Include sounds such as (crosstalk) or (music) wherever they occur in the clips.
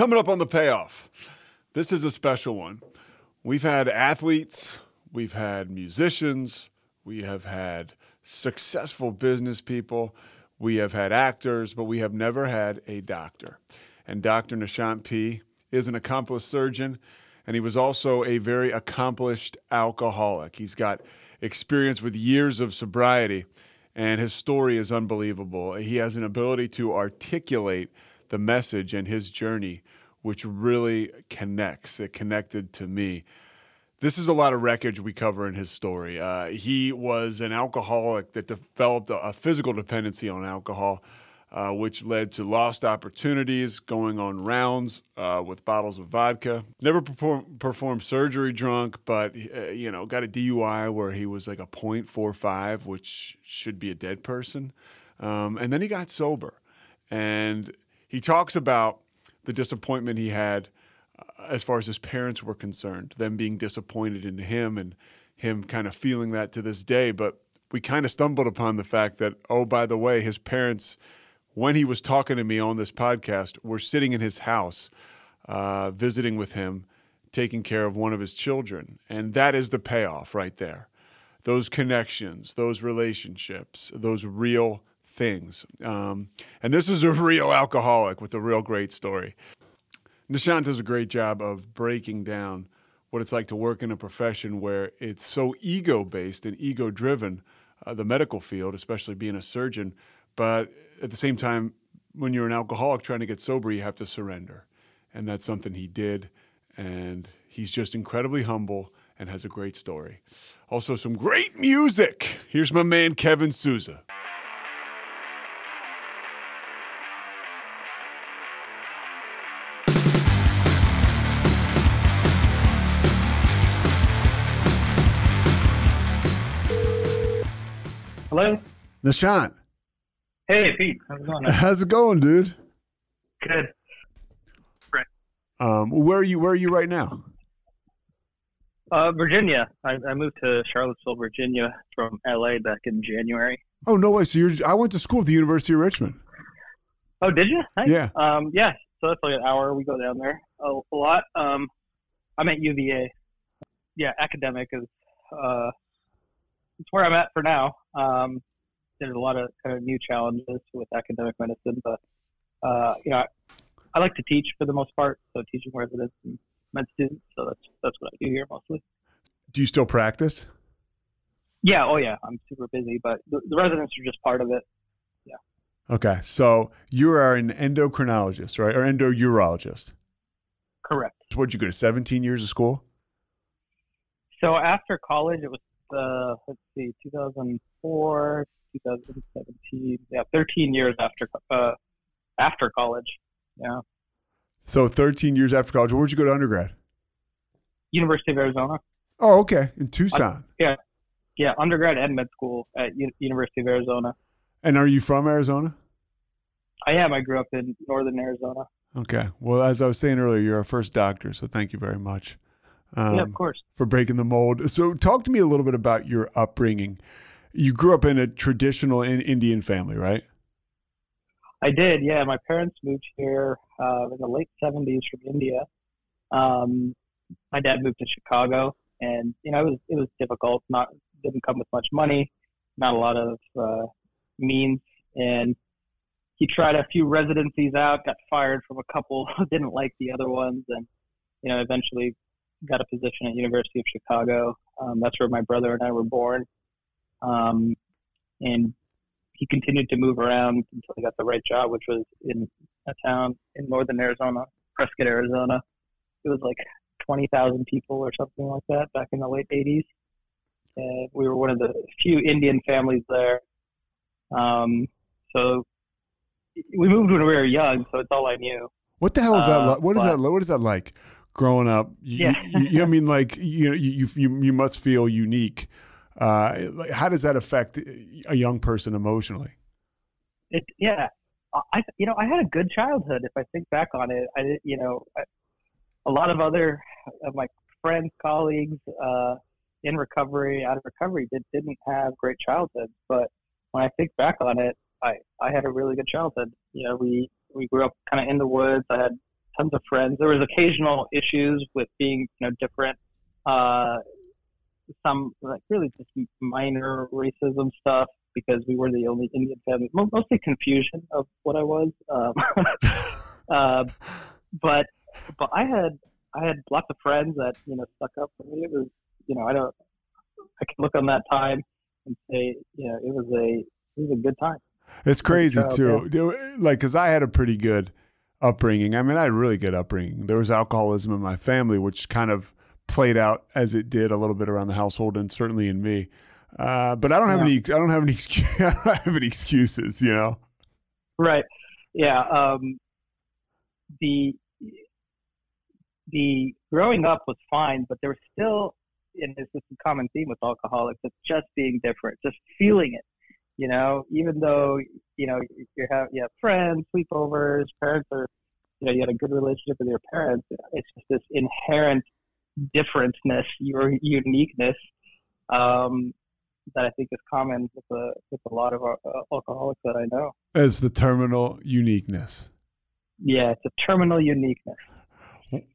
Coming up on the payoff. This is a special one. We've had athletes, we've had musicians, we have had successful business people, we have had actors, but we have never had a doctor. And Dr. Nishant P is an accomplished surgeon, and he was also a very accomplished alcoholic. He's got experience with years of sobriety, and his story is unbelievable. He has an ability to articulate the message and his journey, which really connects. It connected to me. This is a lot of wreckage we cover in his story. Uh, he was an alcoholic that developed a, a physical dependency on alcohol, uh, which led to lost opportunities, going on rounds uh, with bottles of vodka. Never perform, performed surgery drunk, but uh, you know, got a DUI where he was like a .45, which should be a dead person. Um, and then he got sober, and he talks about the disappointment he had uh, as far as his parents were concerned, them being disappointed in him and him kind of feeling that to this day. But we kind of stumbled upon the fact that, oh, by the way, his parents, when he was talking to me on this podcast, were sitting in his house, uh, visiting with him, taking care of one of his children. And that is the payoff right there. Those connections, those relationships, those real things. Um, and this is a (laughs) real alcoholic with a real great story. Nishant does a great job of breaking down what it's like to work in a profession where it's so ego based and ego driven, uh, the medical field, especially being a surgeon. But at the same time, when you're an alcoholic trying to get sober, you have to surrender. And that's something he did. And he's just incredibly humble and has a great story. Also, some great music. Here's my man, Kevin Souza. Hello. Nishant. Hey, Pete. How's it going? How's it going, dude? Good. Um, where are you? Where are you right now? Uh, Virginia. I, I moved to Charlottesville, Virginia from LA back in January. Oh no way! So you're? I went to school at the University of Richmond. Oh, did you? Nice. Yeah. Um, yeah. So that's like an hour. We go down there a, a lot. Um, I'm at UVA. Yeah, academic is uh, it's where I'm at for now. Um, there's a lot of kind of new challenges with academic medicine, but uh, you know, I, I like to teach for the most part. So teaching residents and med students. So that's that's what I do here mostly. Do you still practice? Yeah. Oh yeah. I'm super busy, but the, the residents are just part of it. Yeah. Okay, so you are an endocrinologist, right, or endourologist? Correct. So what'd you go to? Seventeen years of school? So after college, it was uh, let's see, 2004, 2017. Yeah, 13 years after uh, after college. Yeah, So thirteen years after college. Where'd you go to undergrad? University of Arizona. Oh, okay, in Tucson. Yeah, Yeah, undergrad and med school at U- University of Arizona. And are you from Arizona? I am. I grew up in northern Arizona. Okay. Well, as I was saying earlier, you're our first doctor, so thank you very much. Um, yeah, of course. for breaking the mold. So, talk to me a little bit about your upbringing. You grew up in a traditional in- Indian family, right? I did. Yeah, my parents moved here uh, in the late 70s from India. Um, my dad moved to Chicago, and you know it was it was difficult. Not didn't come with much money, not a lot of uh, means, and he tried a few residencies out, got fired from a couple, (laughs) didn't like the other ones, and you know eventually got a position at University of Chicago. Um, that's where my brother and I were born, um, and he continued to move around until he got the right job, which was in a town in northern Arizona, Prescott, Arizona. It was like 20,000 people or something like that back in the late 80s. And we were one of the few Indian families there. Um, so we moved when we were young, so it's all I knew. What the hell is that? Uh, like? What is that? What is that like? Growing up, you, yeah. you, you, I mean, like you know, you you you must feel unique. Uh, how does that affect a young person emotionally? It yeah, I you know I had a good childhood. If I think back on it, I you know I, a lot of other of my friends, colleagues uh, in recovery, out of recovery, did, didn't have great childhoods. But when I think back on it, I, I had a really good childhood. You know, we, we grew up kind of in the woods. I had tons of friends. There was occasional issues with being, you know, different. Uh, some like really just minor racism stuff because we were the only Indian family. Mostly confusion of what I was. Um, (laughs) uh, but but I had I had lots of friends that you know stuck up for me. It was you know I don't I can look on that time and say you know it was a it was a good time. It's crazy too, yeah. like because I had a pretty good upbringing. I mean, I had a really good upbringing. There was alcoholism in my family, which kind of played out as it did a little bit around the household and certainly in me. Uh, but I don't have yeah. any. I don't have any. (laughs) I don't have any excuses. You know. Right. Yeah. Um, the the growing up was fine, but there was still, and this is a common theme with alcoholics, it's just being different, just feeling it. You know, even though you know you have you have friends, sleepovers, parents are, you know, you had a good relationship with your parents. It's just this inherent differentness, your uniqueness, um, that I think is common with a with a lot of uh, alcoholics that I know. As the terminal uniqueness. Yeah, it's a terminal uniqueness.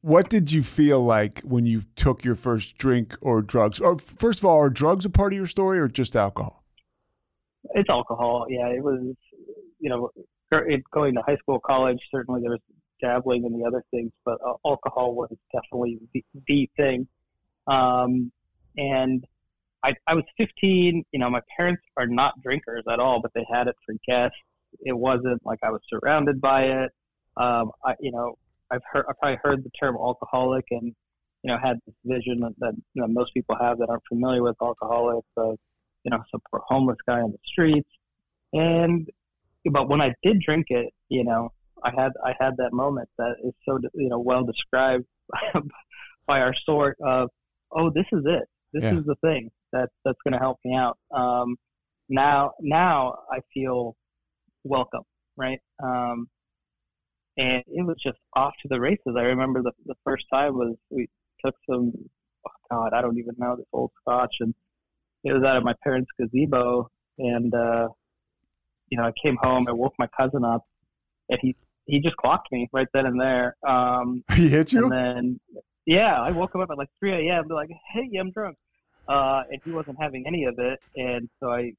What did you feel like when you took your first drink or drugs? Or first of all, are drugs a part of your story or just alcohol? It's alcohol. Yeah, it was. You know, going to high school, college. Certainly, there was dabbling in the other things, but uh, alcohol was definitely the, the thing. Um, and I, I was 15. You know, my parents are not drinkers at all, but they had it for guests. It wasn't like I was surrounded by it. Um, I, you know, I've heard I've probably heard the term alcoholic and you know had this vision that, that you know most people have that aren't familiar with alcoholics of you know some homeless guy on the streets and but when I did drink it you know I had I had that moment that is so you know well described (laughs) by our sort of oh this is it this yeah. is the thing that that's going to help me out um, now now I feel welcome right um, and it was just off to the races. I remember the the first time was we took some, oh God, I don't even know this old scotch, and it was out of my parents' gazebo, and uh, you know I came home, I woke my cousin up, and he he just clocked me right then and there. Um, (laughs) he hit you, and then yeah, I woke him up at like 3 a.m. like, hey, I'm drunk, uh, and he wasn't having any of it, and so I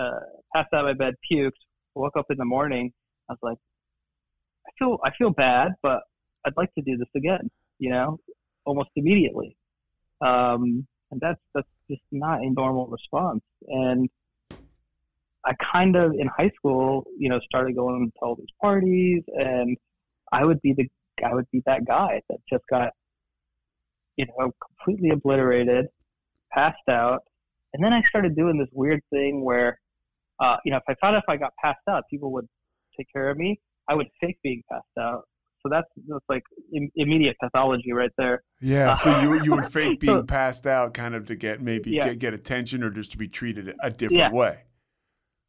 uh, passed out my bed, puked, woke up in the morning. I was like, I feel I feel bad, but I'd like to do this again. You know, almost immediately. Um, and that's that's just not a normal response. And I kind of in high school, you know, started going to all these parties, and I would be the I would be that guy that just got, you know, completely obliterated, passed out, and then I started doing this weird thing where, uh, you know, if I found out if I got passed out, people would take care of me. I would fake being passed out. So that's that's like Im- immediate pathology right there. Yeah. So you you would (laughs) fake being passed out, kind of to get maybe yeah. get, get attention or just to be treated a different yeah. way.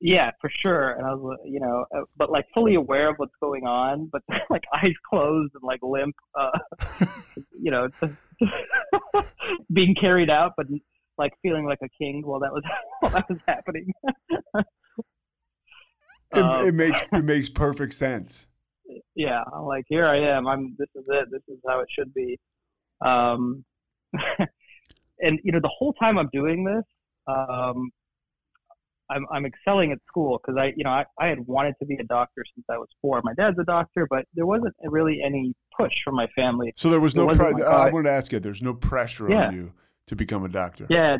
Yeah, for sure. And I was, you know, uh, but like fully aware of what's going on, but (laughs) like eyes closed and like limp, uh, (laughs) you know, (laughs) being carried out, but like feeling like a king while that was while that was happening. It, um, it, makes it makes perfect sense. Yeah, I'm like here I am. I'm this is it. This is how it should be. Um, and you know the whole time I'm doing this, um, I'm I'm excelling at school because I you know I, I had wanted to be a doctor since I was four. My dad's a doctor, but there wasn't really any push from my family. So there was no. Pre- like, uh, I wanted to ask you. There's no pressure yeah. on you to become a doctor. Yeah,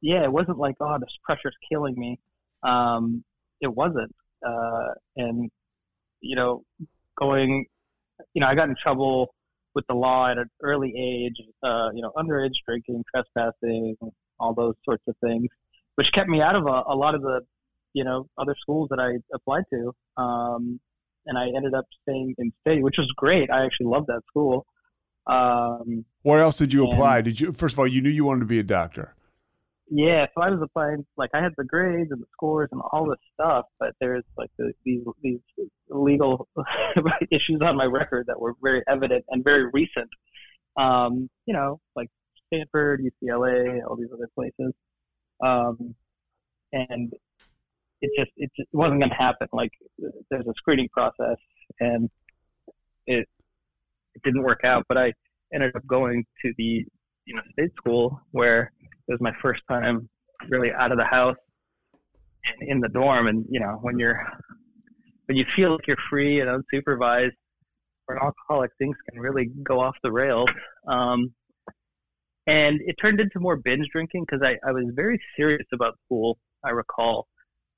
yeah. It wasn't like oh this pressure's killing me. Um, it wasn't uh, and you know, going, you know, I got in trouble with the law at an early age, uh, you know, underage drinking, trespassing, all those sorts of things, which kept me out of a, a lot of the, you know, other schools that I applied to. Um, and I ended up staying in state, which was great. I actually loved that school. Um, Where else did you apply? Did you first of all you knew you wanted to be a doctor? Yeah, so I was applying. Like I had the grades and the scores and all this stuff, but there's like the, these these legal (laughs) issues on my record that were very evident and very recent. Um, you know, like Stanford, UCLA, all these other places, um, and it just it just wasn't going to happen. Like there's a screening process, and it it didn't work out. But I ended up going to the you know state school where it was my first time really out of the house and in the dorm. And you know when you're when you feel like you're free and unsupervised for an alcoholic, things can really go off the rails. Um, and it turned into more binge drinking because I, I was very serious about school. I recall,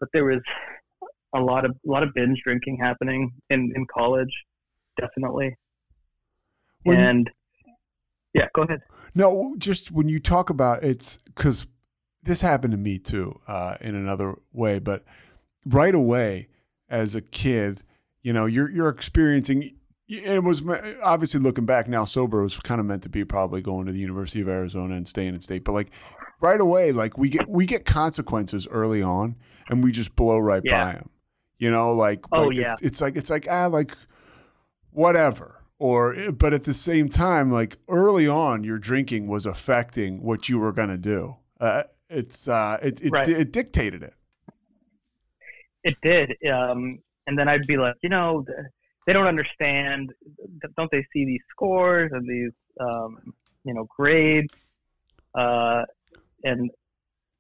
but there was a lot of a lot of binge drinking happening in in college, definitely. When, and yeah, go ahead. No, just when you talk about it's because this happened to me too uh, in another way, but right away as a kid, you know, you're you're experiencing. It was obviously looking back now, sober it was kind of meant to be probably going to the University of Arizona and staying in state, but like right away, like we get we get consequences early on, and we just blow right yeah. by them. You know, like oh like yeah, it's, it's like it's like ah like whatever or eh, but at the same time like early on your drinking was affecting what you were going to do uh, it's uh it it, right. it, dictated it it did um and then i'd be like you know they don't understand don't they see these scores and these um you know grades uh and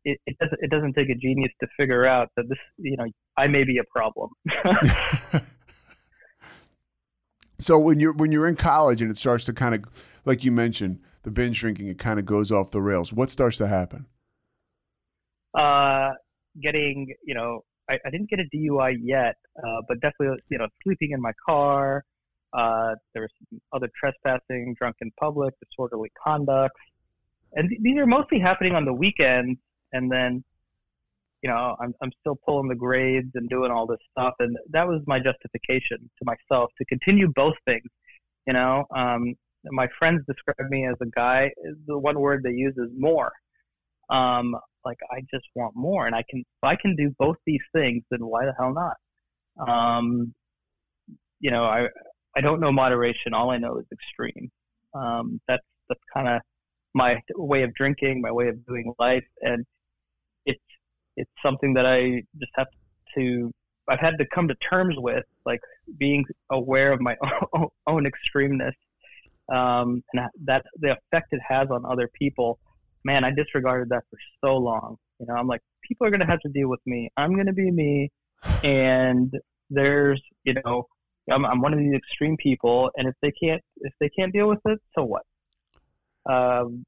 it, it doesn't it doesn't take a genius to figure out that this you know i may be a problem (laughs) So when you're when you're in college and it starts to kind of like you mentioned the binge drinking, it kind of goes off the rails. What starts to happen? Uh, getting you know, I, I didn't get a DUI yet, uh, but definitely you know, sleeping in my car. Uh, there was other trespassing, drunk in public, disorderly conduct, and th- these are mostly happening on the weekends. And then you know, I'm, I'm still pulling the grades and doing all this stuff. And that was my justification to myself to continue both things. You know, um, my friends describe me as a guy, the one word they use is more. Um, like I just want more. And I can, if I can do both these things, then why the hell not? Um, you know, I, I don't know moderation. All I know is extreme. Um, that's, that's kind of my way of drinking, my way of doing life. And it's it's something that I just have to I've had to come to terms with, like being aware of my own, (laughs) own extremeness um, and that the effect it has on other people. Man, I disregarded that for so long. You know, I'm like, people are going to have to deal with me. I'm going to be me, and there's, you know, I'm, I'm one of these extreme people, and if they can't, if they can't deal with it, so what? Um,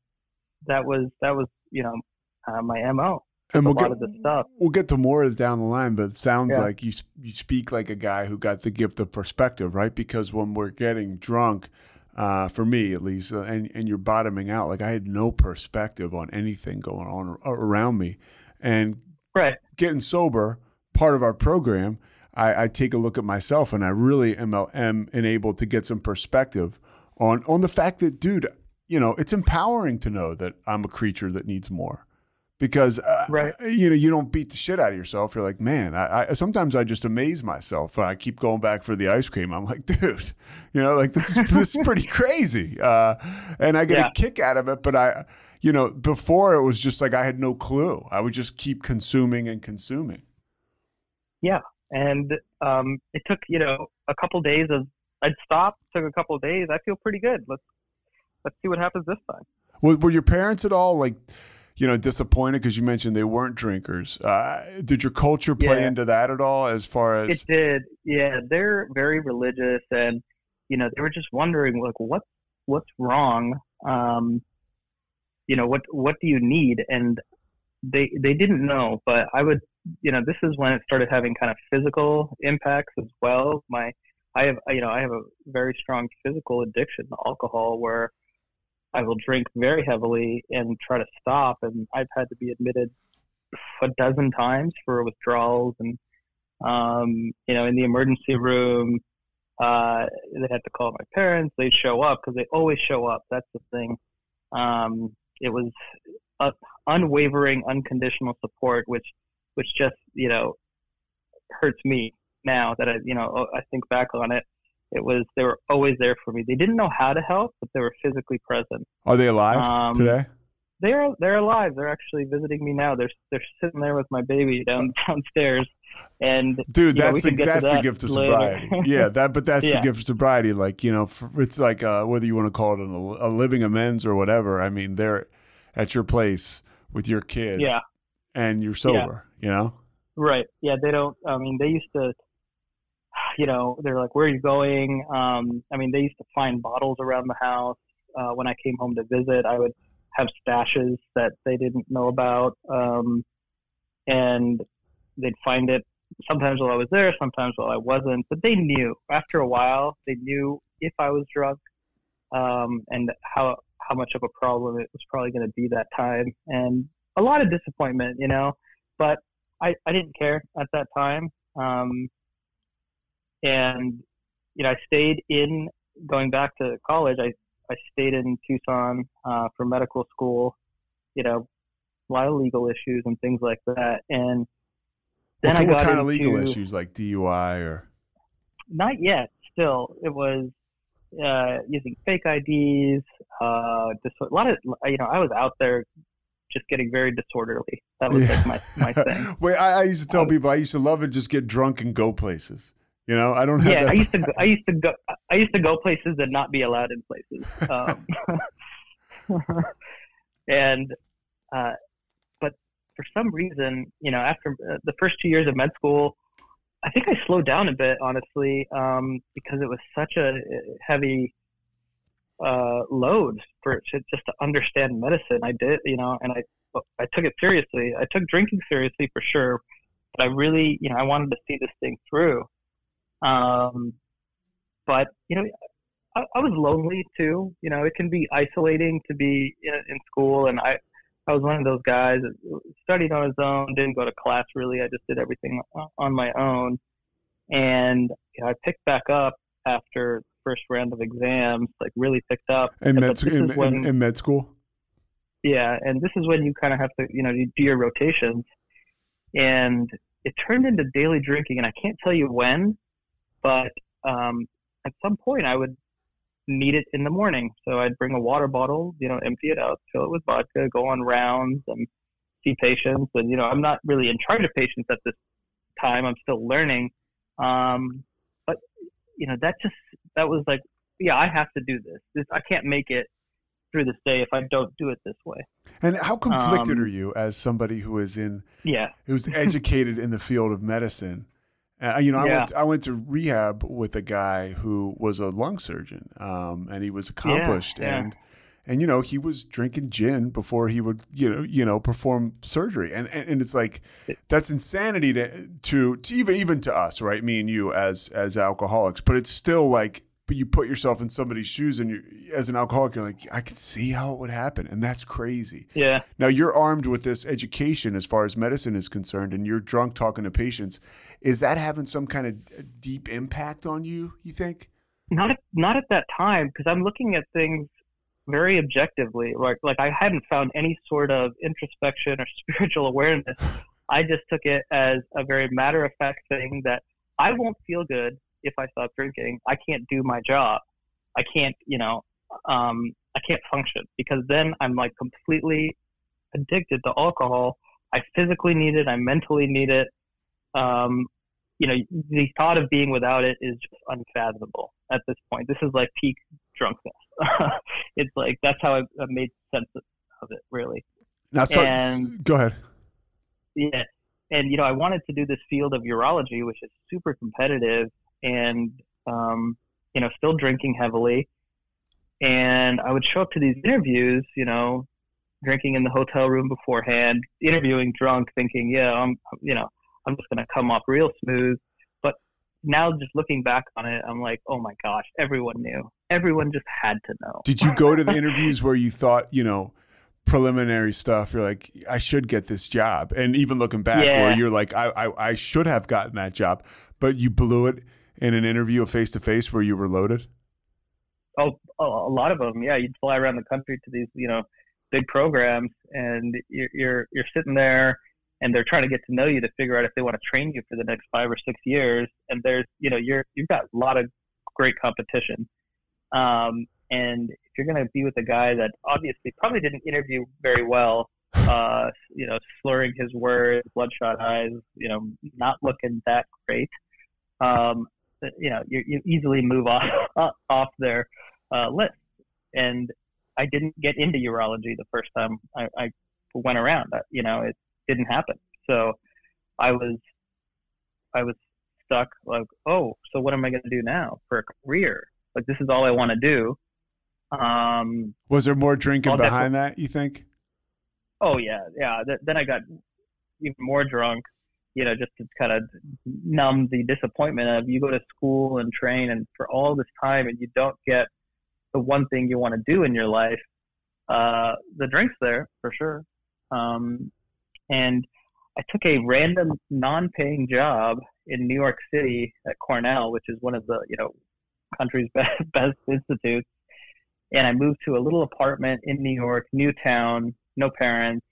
that was that was, you know, uh, my mo and we'll get, We'll get to more of it down the line, but it sounds yeah. like you you speak like a guy who got the gift of perspective, right? Because when we're getting drunk, uh, for me at least, uh, and and you're bottoming out, like I had no perspective on anything going on around me, and right. getting sober, part of our program, I, I take a look at myself, and I really am am enabled to get some perspective on on the fact that, dude, you know, it's empowering to know that I'm a creature that needs more because uh, right. you know you don't beat the shit out of yourself. You're like, man, I, I, sometimes I just amaze myself. I keep going back for the ice cream. I'm like, (laughs) dude, you know, like this is this is pretty crazy, uh, and I get yeah. a kick out of it. But I, you know, before it was just like I had no clue. I would just keep consuming and consuming. Yeah, and um, it took you know a couple days of I'd stop. Took a couple days. I feel pretty good. Let's let's see what happens this time. Were, were your parents at all like? You know, disappointed because you mentioned they weren't drinkers. Uh, did your culture play yeah. into that at all? As far as it did, yeah, they're very religious, and you know, they were just wondering like, what what's wrong? Um, you know, what what do you need? And they they didn't know, but I would, you know, this is when it started having kind of physical impacts as well. My I have, you know, I have a very strong physical addiction to alcohol where I will drink very heavily and try to stop. And I've had to be admitted a dozen times for withdrawals and Um, you know, in the emergency room, uh, they had to call my parents. They'd show up because they always show up. That's the thing. Um, it was unwavering, unconditional support, which which just you know hurts me now that I you know I think back on it. It was they were always there for me. They didn't know how to help, but they were physically present. Are they alive um, today? They're they're alive. They're actually visiting me now. They're they're sitting there with my baby down (laughs) downstairs. And dude, that's know, the, that's that the gift of sobriety. (laughs) yeah, that but that's yeah. the gift of sobriety. Like you know, it's like uh, whether you want to call it a, a living amends or whatever. I mean, they're at your place with your kid. Yeah. And you're sober. Yeah. You know. Right. Yeah. They don't. I mean, they used to. You know, they're like, "Where are you going?" Um, I mean, they used to find bottles around the house. Uh, when I came home to visit, I would have stashes that they didn't know about, um, and they'd find it sometimes while I was there, sometimes while I wasn't. But they knew after a while. They knew if I was drunk um, and how how much of a problem it was probably going to be that time, and a lot of disappointment, you know. But I I didn't care at that time, um, and you know I stayed in going back to college. I I stayed in Tucson uh, for medical school. You know, a lot of legal issues and things like that. And then what, I got what kind into, of legal issues, like DUI or? Not yet. Still, it was uh, using fake IDs. Uh, just a lot of you know, I was out there just getting very disorderly. That was yeah. like my my thing. (laughs) Wait, I, I, used to tell um, people I used to love it. Just get drunk and go places. You know, I don't have. Yeah. I used to. Go, I (laughs) used to go. I used to go places and not be allowed in places. Um, (laughs) and, uh, but for some reason, you know, after uh, the first two years of med school, I think I slowed down a bit, honestly, um, because it was such a heavy uh, load for to, just to understand medicine. I did, you know, and I I took it seriously. I took drinking seriously for sure, but I really, you know, I wanted to see this thing through. Um, but you know, I, I, was lonely too. You know, it can be isolating to be in, in school, and I, I was one of those guys that studied on his own, didn't go to class really. I just did everything on my own, and you know, I picked back up after the first round of exams, like really picked up. In med, in, when, in, in med school. Yeah, and this is when you kind of have to, you know, you do your rotations, and it turned into daily drinking, and I can't tell you when, but um, at some point I would need it in the morning. So I'd bring a water bottle, you know, empty it out, fill it with vodka, go on rounds and see patients. And, you know, I'm not really in charge of patients at this time. I'm still learning. Um, but, you know, that just, that was like, yeah, I have to do this. this I can't make it through this day if I don't do it this way. And how conflicted um, are you as somebody who is in, yeah, who's (laughs) educated in the field of medicine uh, you know, yeah. I went to, I went to rehab with a guy who was a lung surgeon, um, and he was accomplished, yeah, yeah. and and you know he was drinking gin before he would you know you know perform surgery, and and, and it's like that's insanity to, to to even even to us, right? Me and you as as alcoholics, but it's still like but you put yourself in somebody's shoes and you as an alcoholic you're like i can see how it would happen and that's crazy yeah now you're armed with this education as far as medicine is concerned and you're drunk talking to patients is that having some kind of deep impact on you? You think? Not at, not at that time because I'm looking at things very objectively. Like like I hadn't found any sort of introspection or (laughs) spiritual awareness. I just took it as a very matter of fact thing that I won't feel good if I stop drinking. I can't do my job. I can't, you know, um, I can't function because then I'm like completely addicted to alcohol. I physically need it. I mentally need it. Um, you know, the thought of being without it is just unfathomable at this point. This is like peak drunkenness. (laughs) it's like that's how I, I made sense of it, really. Now, so, and, go ahead. Yeah, and you know, I wanted to do this field of urology, which is super competitive, and um, you know, still drinking heavily. And I would show up to these interviews, you know, drinking in the hotel room beforehand, interviewing drunk, thinking, yeah, I'm, you know, I'm just going to come off real smooth. But now, just looking back on it, I'm like, oh my gosh, everyone knew. Everyone just had to know. Did you go to the interviews where you thought, you know, preliminary stuff, you're like, I should get this job. And even looking back, Yeah. where you're like, I, I, I should have gotten that job, but you blew it in an interview face to face where you were loaded. Oh, a a lot of them. Yeah, you'd fly around the country to these, you know, big programs, and you're you're, you're sitting there, and they're trying to get to know you to figure out if they want to train you for the next five or six years. And there's, you know, you're you've got a lot of great competition. Um, and if you're going to be with a guy that obviously probably didn't interview very well, uh, you know, slurring his words, bloodshot eyes, you know, not looking that great, um, you know, you, you easily move (laughs) off off their uh, list. And I didn't get into urology the first time I, I went around. Uh, You know, it didn't happen. So I was I was stuck. Like, oh, so what am I going to do now for a career? Like, this is all I want to do. Um, Was there more drinking behind that? You think? oh yeah, yeah. Th- then I got even more drunk. You know, just to kind of numb the disappointment of you go to school and train and for all this time and you don't get the one thing you want to do in your life. Uh, the drinks there for sure. Um, and I took a random non-paying job in New York City at Cornell, which is one of the you know country's (laughs) best, best institutes. And I moved to a little apartment in New York, new town, no parents,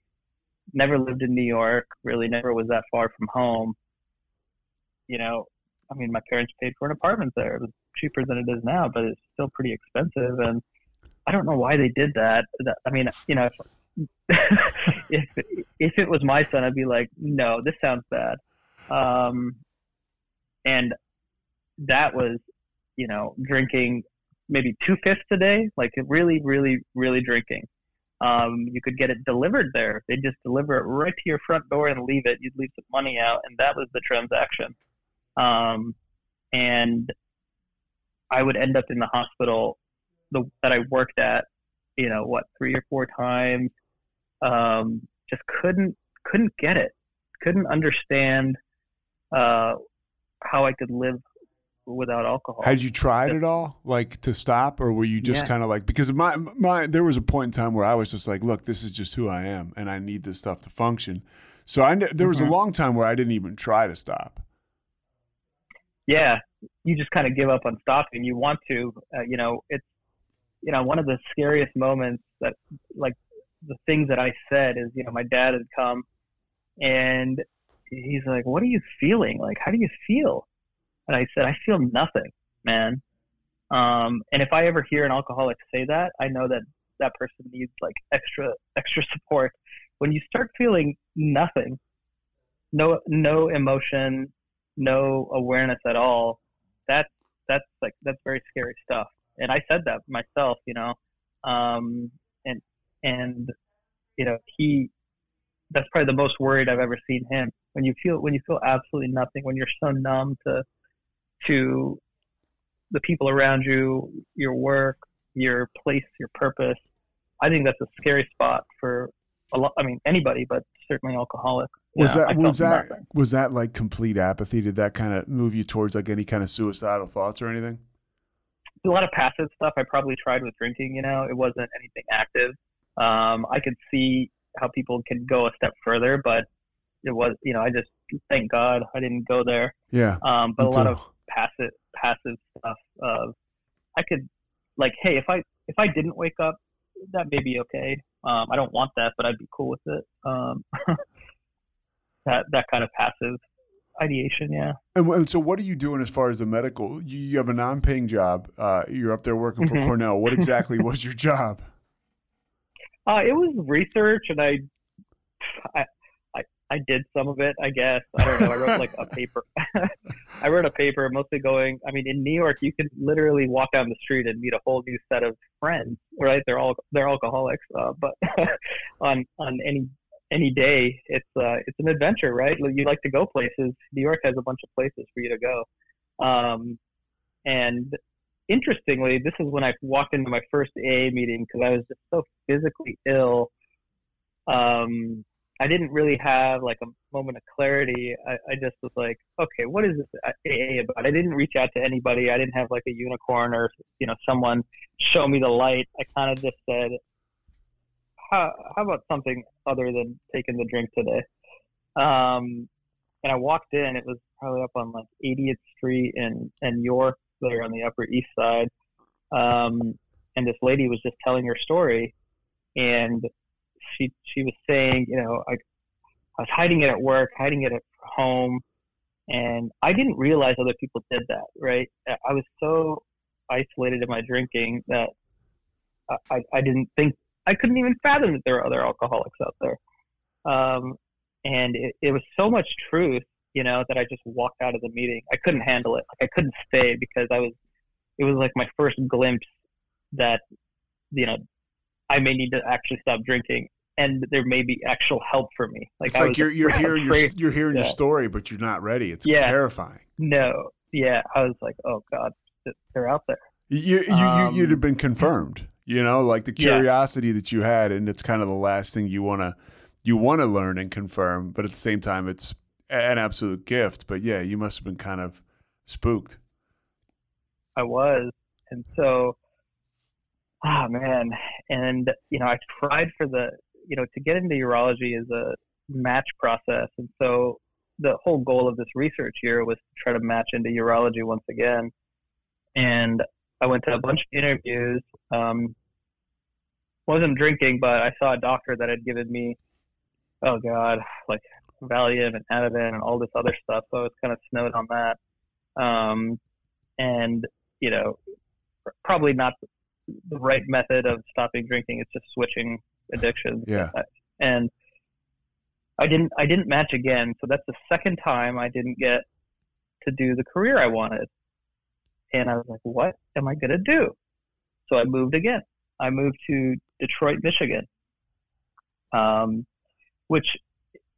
never lived in New York, really never was that far from home. You know, I mean, my parents paid for an apartment there. It was cheaper than it is now, but it's still pretty expensive. And I don't know why they did that. I mean, you know, if, (laughs) if if it was my son, I'd be like, no, this sounds bad. Um, and that was, you know, drinking maybe two fifths a day, like really, really, really drinking. Um, you could get it delivered there. they'd just deliver it right to your front door and leave it. You'd leave some money out, and that was the transaction. Um, and I would end up in the hospital the, that I worked at, you know, what three or four times. Um, just couldn't couldn't get it. Couldn't understand uh, how I could live without alcohol. Had you tried at all, like to stop, or were you just Yeah. kind of like because my my there was a point in time where I was just like, look, this is just who I am, and I need this stuff to function. So I there was a Mhm. long time where I didn't even try to stop. yeah, you just kind of give up on stopping. You want to, uh, you know, it's, you know, one of the scariest moments that, like, the things that I said is, you know, my dad had come and he's like, What are you feeling? Like, how do you feel? And I said, I feel nothing, man. Um, and if I ever hear an alcoholic say that, I know that that person needs like extra, extra support. When you start feeling nothing, no, no emotion, no awareness at all, that's that's like that's very scary stuff. And I said that myself, you know, um, and you know he that's probably the most worried I've ever seen him. When you feel when you feel absolutely nothing, when you're so numb to to the people around you, your work, your place, your purpose. I think that's a scary spot for a lot. I mean, anybody, but certainly alcoholics. Was I that was that nothing. was that like complete apathy? Did that kind of move you towards like any kind of suicidal thoughts or anything? a lot of passive stuff I probably tried with drinking. You know, it wasn't anything active. Um, I could see how people could go a step further, but it was, you know, I just thank God I didn't go there. Yeah, Um, but a lot too. of passive, passive stuff of, I could, like, hey, if I if I didn't wake up, that may be okay. Um, I don't want that, but I'd be cool with it. Um, (laughs) that that kind of passive ideation, yeah. And, and so, what are you doing as far as the medical? You, you have a non-paying job. Uh, you're up there working for Mhm. Cornell. What exactly (laughs) was your job? Uh, it was research, and I, I, I, I did some of it. I guess I don't know. I wrote like a paper. (laughs) I wrote a paper, mostly going. I mean, in New York, you can literally walk down the street and meet a whole new set of friends. Right? They're all they're alcoholics, uh, but (laughs) on on any any day, it's uh, it's an adventure, right? You like to go places. New York has a bunch of places for you to go. Um, and interestingly, this is when I walked into my first AA meeting because I was just so physically ill. Um, I didn't really have like a moment of clarity. I, I just was like, okay, what is this AA about? I didn't reach out to anybody. I didn't have like a unicorn or you know someone show me the light. I kind of just said, how, how about something other than taking the drink today? Um, and I walked in. It was probably up on like 80th Street and and York, there on the Upper East Side. Um, and this lady was just telling her story, and she she was saying, you know, I I was hiding it at work, hiding it at home, and I didn't realize other people did that. Right? I was so isolated in my drinking that I, I didn't think I couldn't even fathom that there were other alcoholics out there. Um, and it, it was so much truth, you know, that I just walked out of the meeting. I couldn't handle it. Like I couldn't stay because I was. It was like my first glimpse that, you know, I may need to actually stop drinking, and there may be actual help for me. Like it's I like you're (laughs) you're hearing your, you're hearing yeah. your story, but you're not ready. It's yeah. terrifying. No, yeah, I was like, oh god, they're out there. You you, um, you would have been confirmed. You know, like the curiosity yeah. that you had, and it's kind of the last thing you want to you want to learn and confirm, but at the same time, it's an absolute gift. But yeah, you must have been kind of spooked. I was, and so, ah, oh, man, and you know, I tried for the, you know, to get into urology is a match process, and so the whole goal of this research year was to try to match into urology once again. And I went to a bunch of interviews. Um, wasn't drinking, but I saw a doctor that had given me, oh god, like Valium and Ativan and all this other stuff. So I was kind of snowed on that. Um, and you know, probably not the right method of stopping drinking. It's just switching addictions. Yeah. And I didn't I didn't match again. So that's the second time I didn't get to do the career I wanted. And I was like, what am I going to do? So I moved again. I moved to Detroit, Michigan, um, which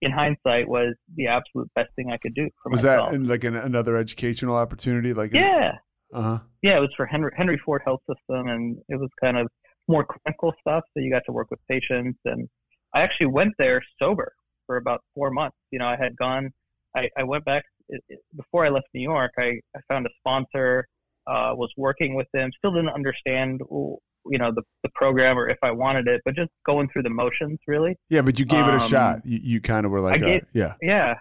in hindsight was the absolute best thing I could do for was myself. that like an, another educational opportunity? Like yeah, uh-huh. yeah, it was for Henry Henry Ford Health System, and it was kind of more clinical stuff. So you got to work with patients, and I actually went there sober for about four months. You know, I had gone. I, I went back it, it, before I left New York. I, I found a sponsor uh, was working with them. Still didn't understand, you know, the, the program or if I wanted it, but just going through the motions, really. Yeah, but you gave it a um, shot. You, you kind of were like, gave, uh, yeah, yeah,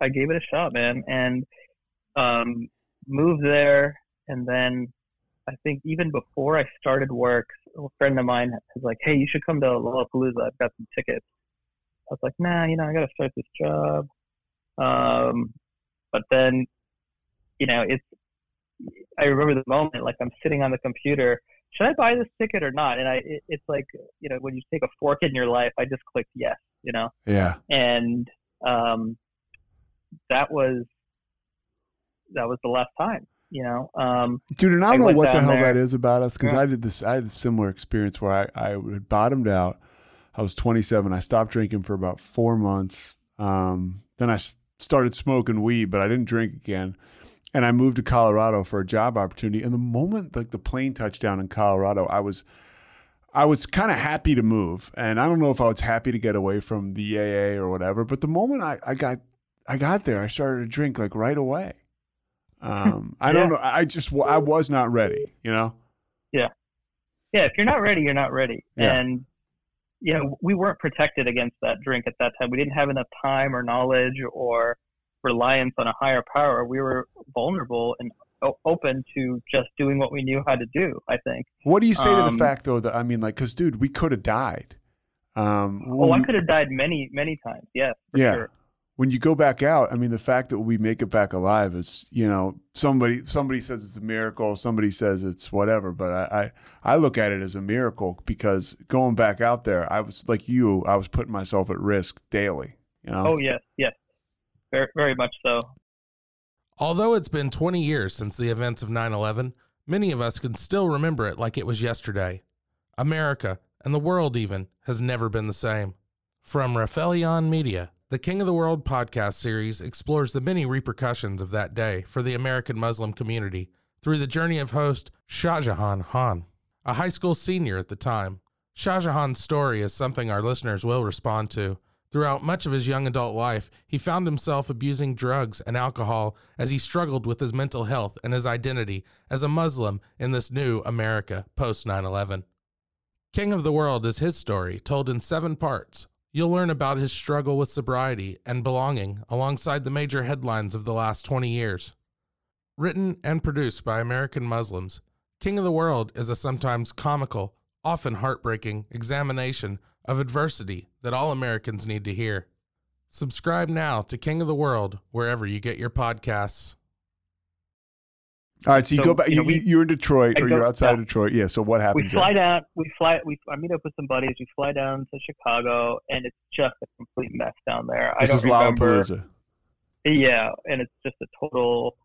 I gave it a shot, man, and um, moved there, and then I think even before I started work, a friend of mine was like, "Hey, you should come to Lollapalooza. I've got some tickets." I was like, "Nah, you know, I got to start this job." Um, but then, you know, it's I remember the moment, like I'm sitting on the computer. Should I buy this ticket or not? And I, it, it's like, you know, when you take a fork in your life, I just clicked yes, you know? Yeah. And, um, that was, that was the last time, you know? Um, dude, and I don't I know what the hell there. that is about us. Cause yeah. I did this, I had a similar experience where I, I had bottomed out. I was 27. I stopped drinking for about four months. Um, then I started smoking weed, but I didn't drink again and I moved to Colorado for a job opportunity. And the moment like the plane touched down in Colorado, I was I was kind of happy to move. And I don't know if I was happy to get away from the AA or whatever, but the moment I, I got I got there, I started to drink like right away. Um, I yeah. don't know. I just I was not ready, you know. Yeah, yeah. If you're not ready, you're not ready. Yeah. And you know, we weren't protected against that drink at that time. We didn't have enough time or knowledge or reliance on a higher power, we were vulnerable and open to just doing what we knew how to do. I think. What do you say um, to the um, fact, though, that I mean, like, because dude, we could have died. Um, oh, I could have died many, many times. Yes. Yeah. Sure. When you go back out, I mean, the fact that we make it back alive is, you know, somebody somebody says it's a miracle, somebody says it's whatever, but I, I I look at it as a miracle because going back out there, I was like you, I was putting myself at risk daily. You know. Oh yes, yes very, very much so. Although it's been 20 years since the events of 9 11, many of us can still remember it like it was yesterday. America, and the world even, has never been the same. From Rafaelian Media, the King of the World podcast series explores the many repercussions of that day for the American Muslim community through the journey of host Shahjahan Khan, a high school senior at the time. Shahjahan's story is something our listeners will respond to Throughout much of his young adult life, he found himself abusing drugs and alcohol as he struggled with his mental health and his identity as a Muslim in this new America post 9 11. King of the World is his story, told in seven parts. You'll learn about his struggle with sobriety and belonging alongside the major headlines of the last 20 years. Written and produced by American Muslims, King of the World is a sometimes comical, often heartbreaking examination of adversity that all Americans need to hear. Subscribe now to King of the World wherever you get your podcasts. All right, so you So, go back. you You, know, we- you're in Detroit, I or go- you're outside yeah. of Detroit. Yeah. So what happens? we fly there? down. We fly. We I meet up with some buddies. We fly down to Chicago, and it's just a complete mess down there. This I is don't remember. Lollapalooza. Yeah, and it's just a total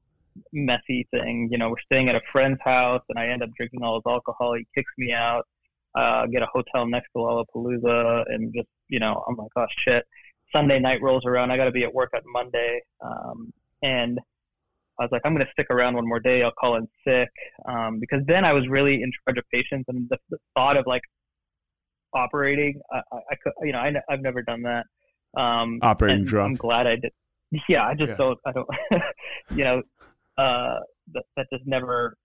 messy thing. You know, we're staying at a friend's house, and I end up drinking all his alcohol. He kicks me out. Uh, get a hotel next to Lollapalooza, and just you know, I'm like, oh shit. Sunday night rolls around. I got to be at work on Monday, um, and I was like, I'm going to stick around one more day. I'll call in sick um, because then I was really in charge of patients, and the, the thought of like operating, I, I, I could, you know, I, I've never done that. Um, Operating drunk. I'm glad I did. (laughs) Yeah, I just Yeah. don't. I don't. (laughs) you know, uh, that, that just never.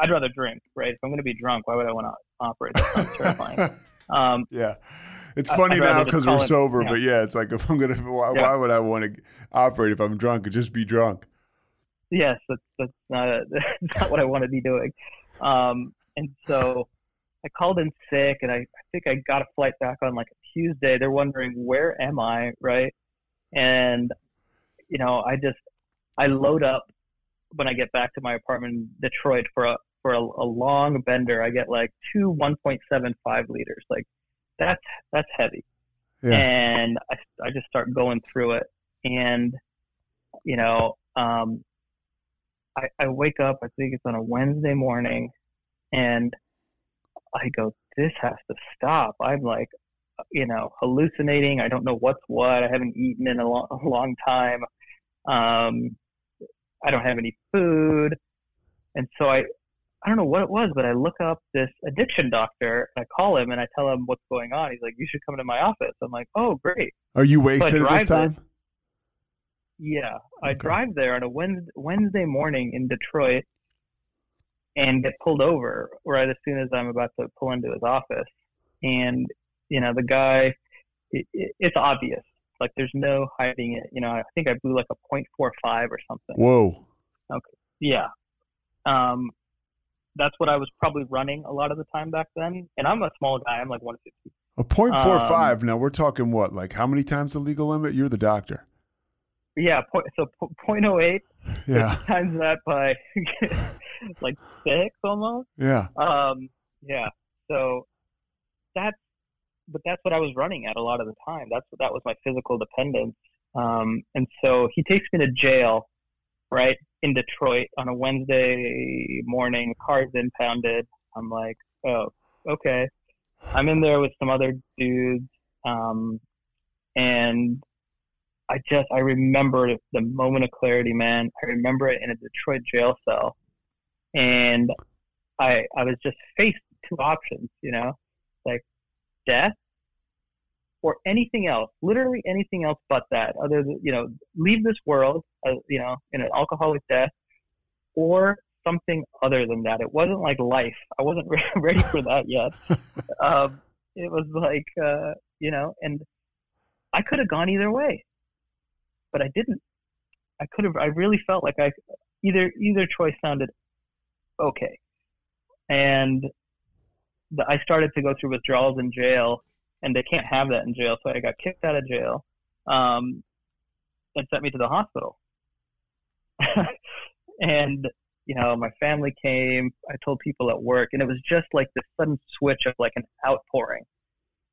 I'd rather drink, right? If I'm going to be drunk, why would I want to operate? That sounds terrifying. Um, yeah. It's funny I'd now because we're it- sober, but yeah, it's like if I'm gonna, why, Yeah. why would I want to operate if I'm drunk? just be drunk. yes, that's that's not a, that's (laughs) not what I want to be doing. Um, and so I called in sick, and I, I think I got a flight back on like a Tuesday. They're wondering where am I, right? And you know, I just I load up when I get back to my apartment in Detroit for a for a, a long bender. I get like two 1.75 liters, like that's that's heavy. Yeah. and I, I just start going through it. And you know um, I, I wake up i think it's on a wednesday morning and i go this has to stop. I'm like you know hallucinating. I don't know what's what. I haven't eaten in a long, a long time. Um, i don't have any food and so i I don't know what it was, but I look up this addiction doctor. and I call him and I tell him what's going on. He's like, "You should come to my office." I'm like, "Oh, great." Are you wasted at this drive there. time? Yeah, I drive there on a Wednesday, Wednesday morning in Detroit and get pulled over right as soon as I'm about to pull into his office. And, you know, the guy, it, it, it's obvious. Like, there's no hiding it. You know, I think I blew like a .45 or something. Whoa. Okay. Yeah. Um, that's what I was probably running a lot of the time back then. And I'm a small guy. I'm like 150. A point four Um. Now we're talking what? Like how many times the legal limit? You're the doctor. Yeah. Point, so po- .08 (laughs) Yeah. (laughs) times that by (laughs) like six almost. Yeah. Um, yeah. So that's, but that's what I was running at a lot of the time. That's that was my physical dependence. Um, and so he takes me to jail, right in Detroit on a Wednesday morning. Car's impounded. I'm like, oh, okay. I'm in there with some other dudes, um, and I just I remember the moment of clarity, man. I remember it in a Detroit jail cell, and I I was just faced two options, you know, like death or anything else, literally anything else but that. Other than you know, leave this world, uh, you know, in an alcoholic death, or something other than that. It wasn't like life. I wasn't (laughs) re- ready for that yet. (laughs) um, it was like uh, you know, and I could have gone either way, but I didn't. I could have. I really felt like I either either choice sounded okay, and I started to go through withdrawals in jail, and they can't have that in jail, so I got kicked out of jail, um, and sent me to the hospital. (laughs) and you know, my family came. I told people at work, and it was just like this sudden switch of like an outpouring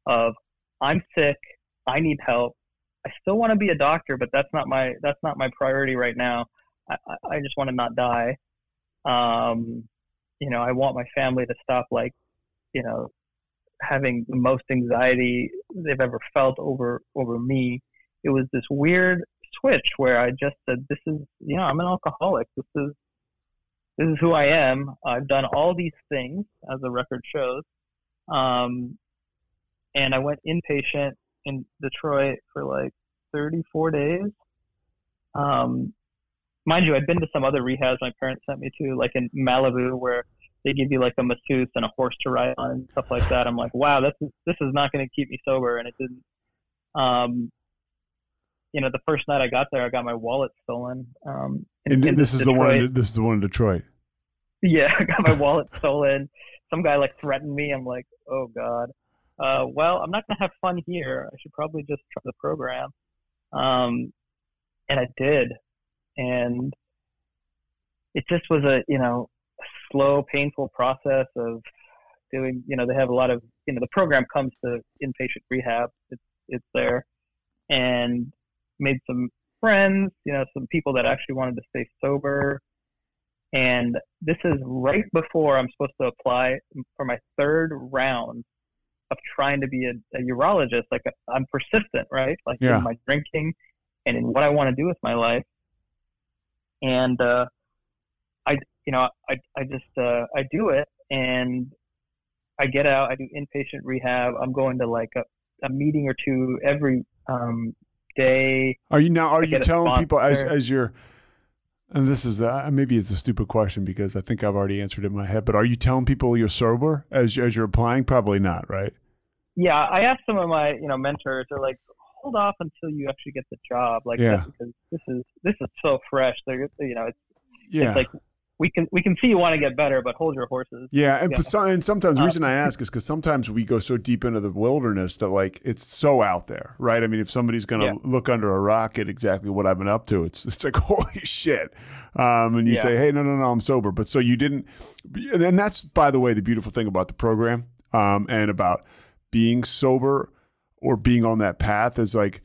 of I'm sick, I need help. I still want to be a doctor, but that's not my that's not my priority right now. I, I- I just want to not die. Um, you know, I want my family to stop like, you know, having the most anxiety they've ever felt over over me. It was this weird switch where I just said, "This is, you know, I'm an alcoholic. This is this is who I am. I've done all these things, as the record shows." Um, and I went inpatient in Detroit for like 34 days. Um, mind you, I'd been to some other rehabs my parents sent me to, like in Malibu, where they give you like a masseuse and a horse to ride on and stuff like that. I'm like, wow, this is this is not going to keep me sober, and it didn't. Um, you know, the first night I got there, I got my wallet stolen. Um, in, and this is Detroit. the one. This is the one in Detroit. Yeah, (laughs) I got my wallet stolen. Some guy like threatened me. I'm like, oh god. Uh, well, I'm not gonna have fun here. I should probably just try the program. Um, and I did, and it just was a you know slow, painful process of doing. You know, they have a lot of you know the program comes to inpatient rehab. It's it's there, and made some friends. You know, some people that actually wanted to stay sober. And this is right before I'm supposed to apply for my third round of trying to be a, a urologist. Like I'm persistent, right? Like yeah. in my drinking and in what I want to do with my life. And uh, I, you know, I, I just uh, I do it, and I get out. I do inpatient rehab. I'm going to like a, a meeting or two every um, day. Are you now? Are you telling people as as you're? And this is uh, maybe it's a stupid question because I think I've already answered it in my head. But are you telling people you're sober as as you're applying? Probably not, right? Yeah, I asked some of my you know mentors. They're like, hold off until you actually get the job, like yeah. because this is this is so fresh. They're you know it's yeah. it's like we can we can see you want to get better, but hold your horses. Yeah, and, yeah. and sometimes the reason I ask is because sometimes we go so deep into the wilderness that like it's so out there, right? I mean, if somebody's going to yeah. look under a rock at exactly what I've been up to, it's it's like (laughs) holy shit. Um, and you yeah. say, hey, no, no, no, I'm sober. But so you didn't, and that's by the way the beautiful thing about the program um, and about being sober or being on that path is like,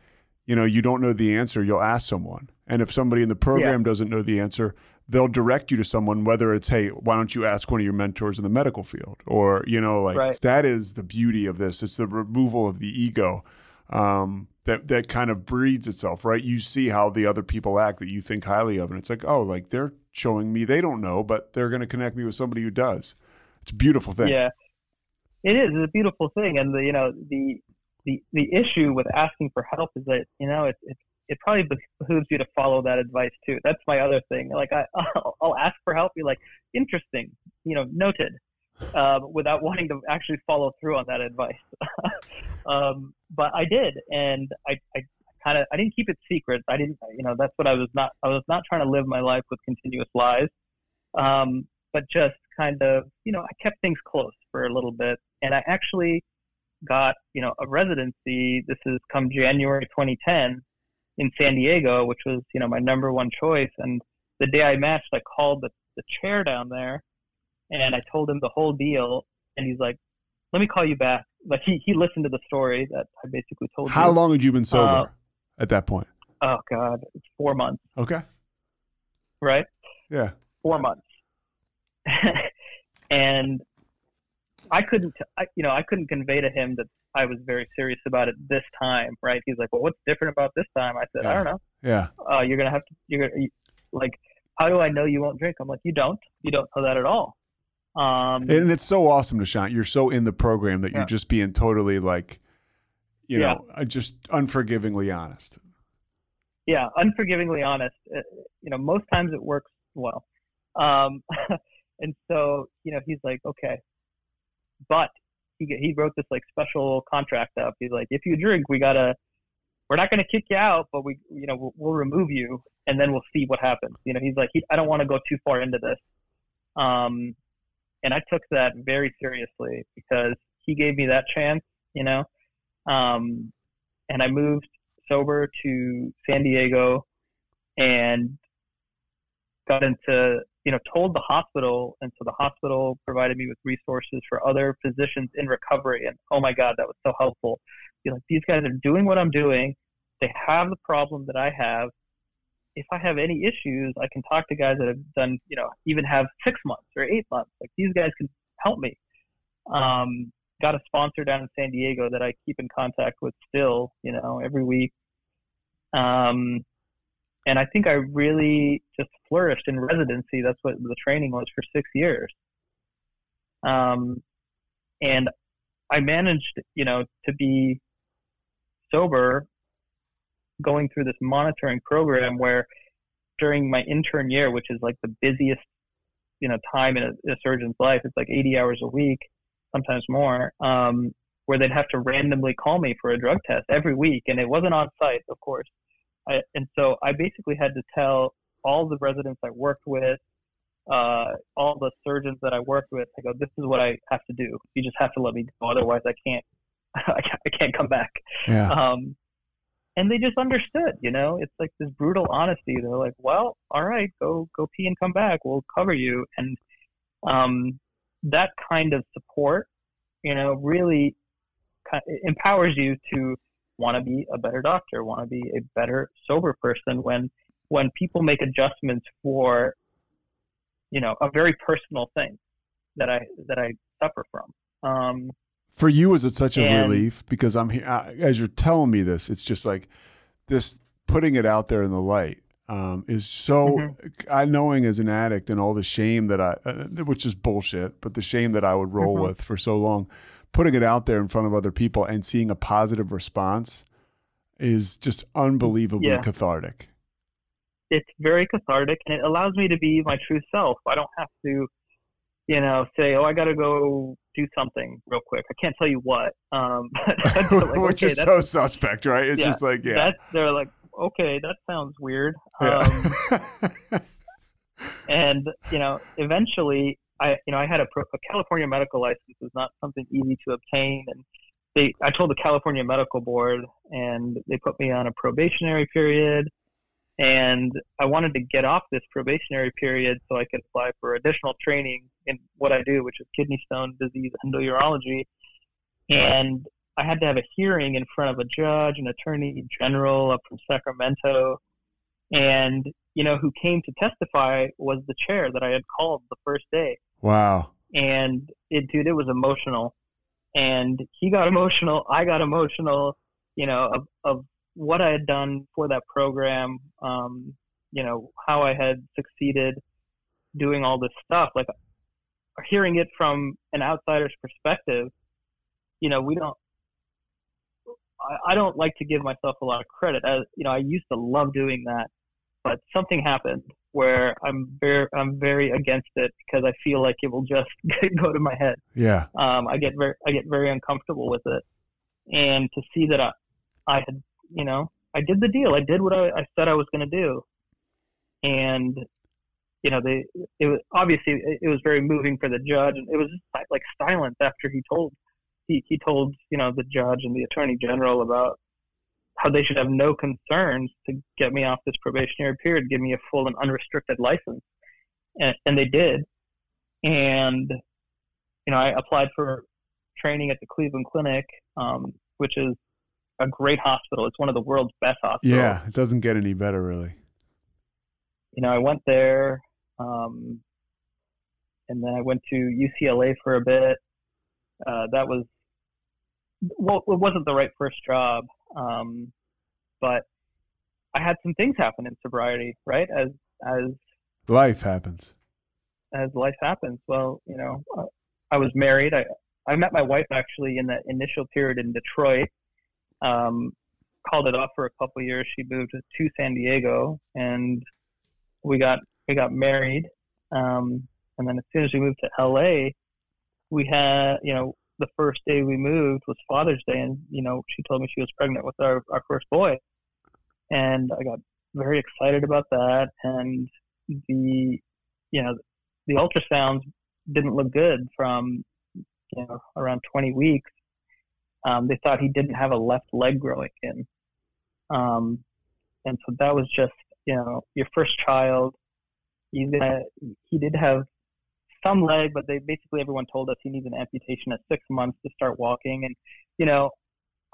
you know, you don't know the answer, you'll ask someone, and if somebody in the program doesn't know the answer they'll direct you to someone whether it's hey why don't you ask one of your mentors in the medical field? Or you know like right. that is the beauty of this. It's the removal of the ego um, that that kind of breeds itself right? You see how the other people act that you think highly of and it's like oh like they're showing me they don't know but they're going to connect me with somebody who does. It's a beautiful thing. Yeah. It is. It's a beautiful thing. And the you know the the the issue with asking for help is that you know it, it's it probably behooves you to follow that advice too. That's my other thing. Like I, I'll, (laughs) I'll ask for help. Be like, interesting, you know, noted, um, without wanting to actually follow through on that advice. (laughs) um, but I did, and I, I kind of, I didn't keep it secret. I didn't, you know, that's what I was not. I was not trying to live my life with continuous lies, um, but just kind of, you know, I kept things close for a little bit, and I actually got, you know, a residency. This is come January 2010 in San Diego, which was you know my number one choice. And the day I matched, I called the, the chair down there, and I told him the whole deal, and he's like, "Let me call you back." Like he he listened to the story that I basically told. Him. How you. long had you been sober uh, at that point? Oh God, it's four months. Okay. Right. Yeah. Four months. (laughs) and I couldn't, I, you know, I couldn't convey to him that I was very serious about it this time, right? He's like, well, what's different about this time? I said, yeah. I don't know. Yeah. Uh, you're gonna have to. You're gonna like, how do I know you won't drink? I'm like, you don't. You don't know that at all. Um, and it's so awesome shine. You're so in the program that you're just being totally like, you know, yeah. Uh, just unforgivingly honest. Yeah, unforgivingly honest. Uh, you know, most times it works well. Um, (laughs) and so, you know, he's like, okay, but he he wrote this like special contract up. He's like, if you drink, we gotta, we're not gonna kick you out, but we, you know, we'll, we'll remove you, and then we'll see what happens. You know, he's like, he, I don't want to go too far into this. Um, and I took that very seriously because he gave me that chance. You know, um, and I moved sober to San Diego, and got into you know, told the hospital, and so the hospital provided me with resources for other physicians in recovery. And oh my God, that was so helpful. You know, these guys are doing what I'm doing. They have the problem that I have. If I have any issues, I can talk to guys that have done, you know, even have six months or eight months. Like these guys can help me. Um, got a sponsor down in San Diego that I keep in contact with still, you know, every week. Um, and I think I really just flourished in residency. That's what the training was for six years. Um, and I managed, you know, to be sober going through this monitoring program where during my intern year, which is like the busiest you know time in a, a surgeon's life. It's like 80 hours a week, sometimes more. Um, where they'd have to randomly call me for a drug test every week, and it wasn't on site, of course. I, and so I basically had to tell all the residents I worked with, uh, all the surgeons that I worked with, I go, this is what I have to do. You just have to let me go, otherwise (laughs) I can't, I can't come back. Yeah. Um, and they just understood, you know, it's like this brutal honesty. They're like, well, all right, go, go pee and come back. We'll cover you. And, um, that kind of support, you know, really empowers you to want to be a better doctor, want to be a better sober person when when people make adjustments for you know a very personal thing that I that I suffer from. Um, for you, is it such a and, relief? Because I'm here as you're telling me this. It's just like this putting it out there in the light um, is so. Mm-hmm. I knowing as an addict and all the shame that I, uh, which is bullshit, but the shame that I would roll mm-hmm. with for so long putting it out there in front of other people and seeing a positive response is just unbelievably yeah. cathartic. It's very cathartic and it allows me to be my true self. I don't have to, you know, say, oh, I got to go do something real quick. I can't tell you what. Um, (laughs) like, (laughs) Which okay, is so suspect, right? It's yeah, just like, yeah. they're like, okay, that sounds weird. Yeah. Um, (laughs) and, you know, eventually I, you know, I had a, a California medical license is not something easy to obtain, and they, I told the California Medical Board, and they put me on a probationary period, and I wanted to get off this probationary period so I could apply for additional training in what I do, which is kidney stone disease endourology, and I had to have a hearing in front of a judge, an attorney general up from Sacramento, and you know who came to testify was the chair that I had called the first day. Wow. And it, dude, it was emotional. And he got emotional. I got emotional, you know, of, of what I had done for that program, um, you know, how I had succeeded doing all this stuff. Like hearing it from an outsider's perspective, you know, we don't, I, I don't like to give myself a lot of credit. As you know, I used to love doing that, but something happened where I'm very I'm very against it because I feel like it will just (laughs) go to my head. Yeah. Um, I get very I get very uncomfortable with it, and to see that I I had you know I did the deal. I did what I, I said I was going to do, and you know they it was obviously it, it was very moving for the judge, and it was just like silence after he told he he told you know the judge and the attorney general about how they should have no concerns to get me off this probationary period, give me a full and unrestricted license. And, and they did. And, you know, I applied for training at the Cleveland Clinic, um, which is a great hospital. It's one of the world's best hospitals. Yeah, it doesn't get any better, really. You know, I went there, um, and then I went to UCLA for a bit. Uh, that was well, it wasn't the right first job. Um, but I had some things happen in sobriety, right? As as life happens. As life happens. Well, you know, uh, I was married. I I met my wife actually in that initial period in Detroit. Um, called it off for a couple years. She moved to San Diego, and we got we got married. Um, and then as soon as we moved to LA, we had you know the first day we moved was Father's Day, and you know she told me she was pregnant with our our first boy, and I got very excited about that. And the you know the ultrasounds didn't look good from you know around 20 weeks. Um, they thought he didn't have a left leg growing in, um, and so that was just you know your first child. He's he did have some leg, but they basically everyone told us he needs an amputation at six months to start walking. And you know,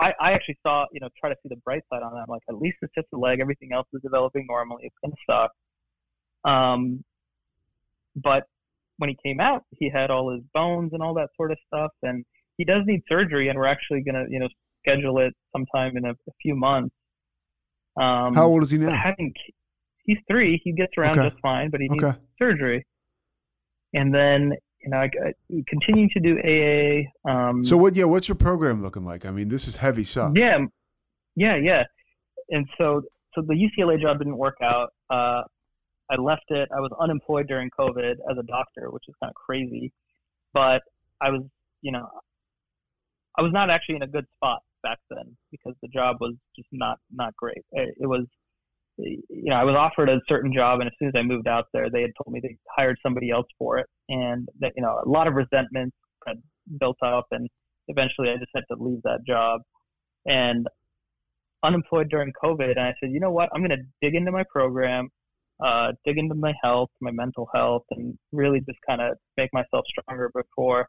I, I actually saw you know try to see the bright side on that. I'm like, at least it's just a leg. Everything else is developing normally. It's gonna suck. Um, but when he came out, he had all his bones and all that sort of stuff, and he does need surgery. And we're actually gonna you know schedule it sometime in a, a few months. Um, How old is he now? Having, he's three. He gets around okay. just fine, but he needs okay. surgery and then you know I, I continue to do AA. Um, so what? Yeah, what's your program looking like? I mean, this is heavy stuff. Yeah, yeah, yeah. And so so the UCLA job didn't work out. Uh, I left it. I was unemployed during COVID as a doctor, which is kind of crazy. But I was, you know, I was not actually in a good spot back then because the job was just not not great. It, it was, you know, I was offered a certain job, and as soon as I moved out there, they had told me they hired somebody else for it, and that you know, a lot of resentment had built up, and eventually I just had to leave that job. And unemployed during COVID, and I said, you know what, I'm going to dig into my program, uh, dig into my health, my mental health, and really just kind of make myself stronger before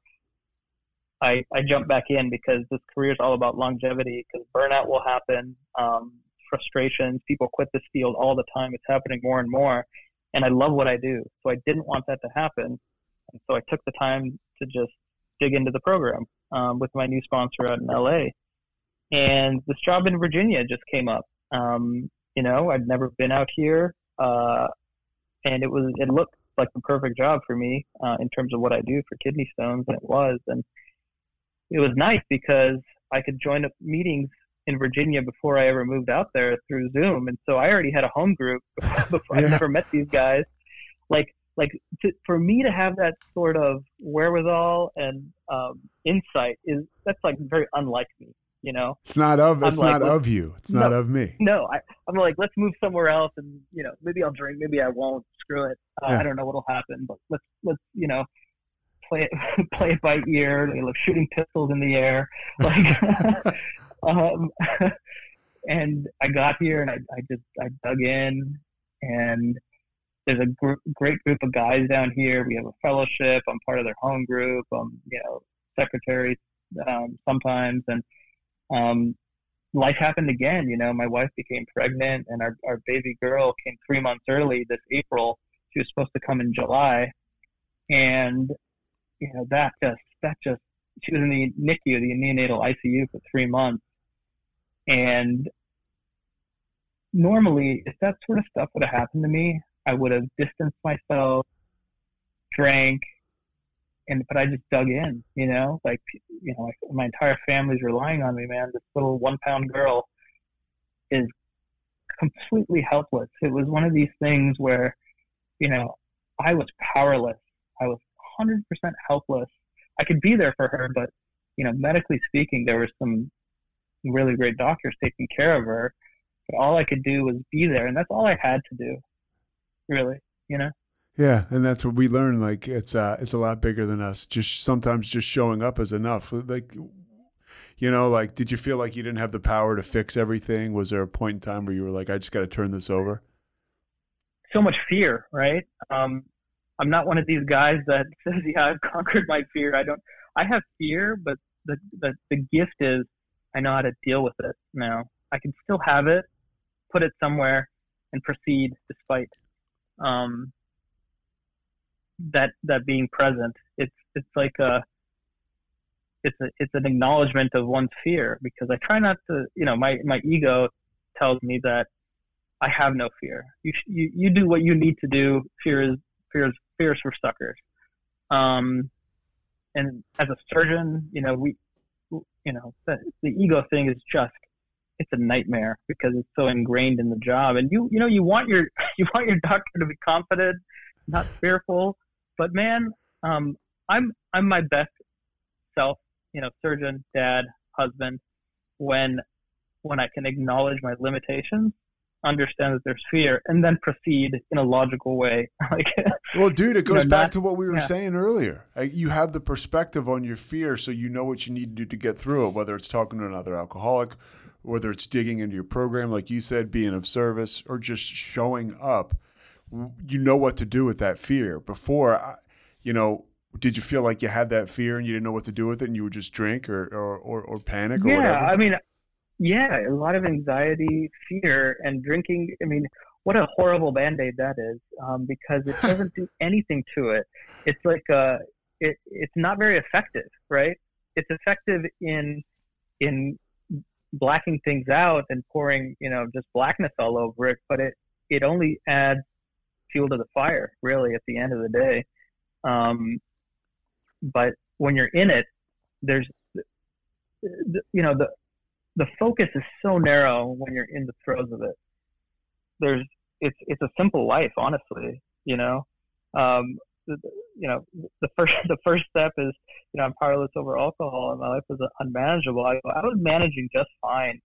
I, I jump back in because this career is all about longevity because burnout will happen, um, frustrations, people quit this field all the time. It's happening more and more. And I love what I do. So I didn't want that to happen. And so I took the time to just dig into the program um, with my new sponsor out in LA. And this job in Virginia just came up. Um, you know, I'd never been out here. Uh, and it was, it looked like the perfect job for me uh, in terms of what I do for kidney stones. And it was. And it was nice because I could join up meetings in Virginia before I ever moved out there through Zoom, and so I already had a home group (laughs) before yeah. I never met these guys. Like, like to, for me to have that sort of wherewithal and um, insight is that's like very unlike me. You know, it's not of it's like, not of you. It's no, not of me. No, I, I'm like, let's move somewhere else, and you know, maybe I'll drink, maybe I won't. Screw it. Uh, yeah. I don't know what'll happen, but let's let's you know play it (laughs) play it by ear. They like shooting pistols in the air, like. (laughs) um, (laughs) and I got here and I, I just I dug in, and there's a gr- great group of guys down here. We have a fellowship. I'm part of their home group. I'm you know secretary um, sometimes, and um, life happened again. You know, my wife became pregnant, and our our baby girl came three months early this April. She was supposed to come in July, and you know, that just, that just, she was in the NICU, the neonatal ICU for three months. And normally, if that sort of stuff would have happened to me, I would have distanced myself, drank, and but I just dug in, you know, like you know, like my entire family's relying on me, man. This little one pound girl is completely helpless. It was one of these things where, you know, I was powerless. I was 100% helpless. I could be there for her, but you know, medically speaking, there were some really great doctors taking care of her. But all I could do was be there, and that's all I had to do, really. You know. Yeah, and that's what we learn. Like it's uh, it's a lot bigger than us. Just sometimes just showing up is enough. Like, you know, like did you feel like you didn't have the power to fix everything? Was there a point in time where you were like, I just got to turn this over? So much fear, right? Um, I'm not one of these guys that (laughs) says, "Yeah, I've conquered my fear." I don't. I have fear, but the the the gift is I know how to deal with it now. I can still have it, put it somewhere, and proceed despite um, that that being present. It's it's like a it's a, it's an acknowledgement of one's fear because I try not to. You know, my my ego tells me that I have no fear. You you you do what you need to do. Fear is fear is fears for suckers. Um, and as a surgeon, you know, we, you know, the, the ego thing is just, it's a nightmare because it's so ingrained in the job. And you, you know, you want your, (laughs) you want your doctor to be confident, not fearful. But man, um, I'm, I'm my best self, you know, surgeon, dad, husband, when, when I can acknowledge my limitations understand that there's fear and then proceed in a logical way (laughs) like well dude it goes you know, back not, to what we were yeah. saying earlier you have the perspective on your fear so you know what you need to do to get through it whether it's talking to another alcoholic whether it's digging into your program like you said being of service or just showing up you know what to do with that fear before you know did you feel like you had that fear and you didn't know what to do with it and you would just drink or or, or, or panic or yeah whatever? i mean yeah, a lot of anxiety, fear, and drinking. I mean, what a horrible band aid that is, um, because it (laughs) doesn't do anything to it. It's like uh, it, it's not very effective, right? It's effective in in blacking things out and pouring, you know, just blackness all over it, but it it only adds fuel to the fire, really, at the end of the day. Um, but when you're in it, there's, you know, the the focus is so narrow when you're in the throes of it. There's it's it's a simple life, honestly. You know, um, the, you know, the first (laughs) the first step is you know I'm powerless over alcohol, and my life was unmanageable. I, I was managing just fine.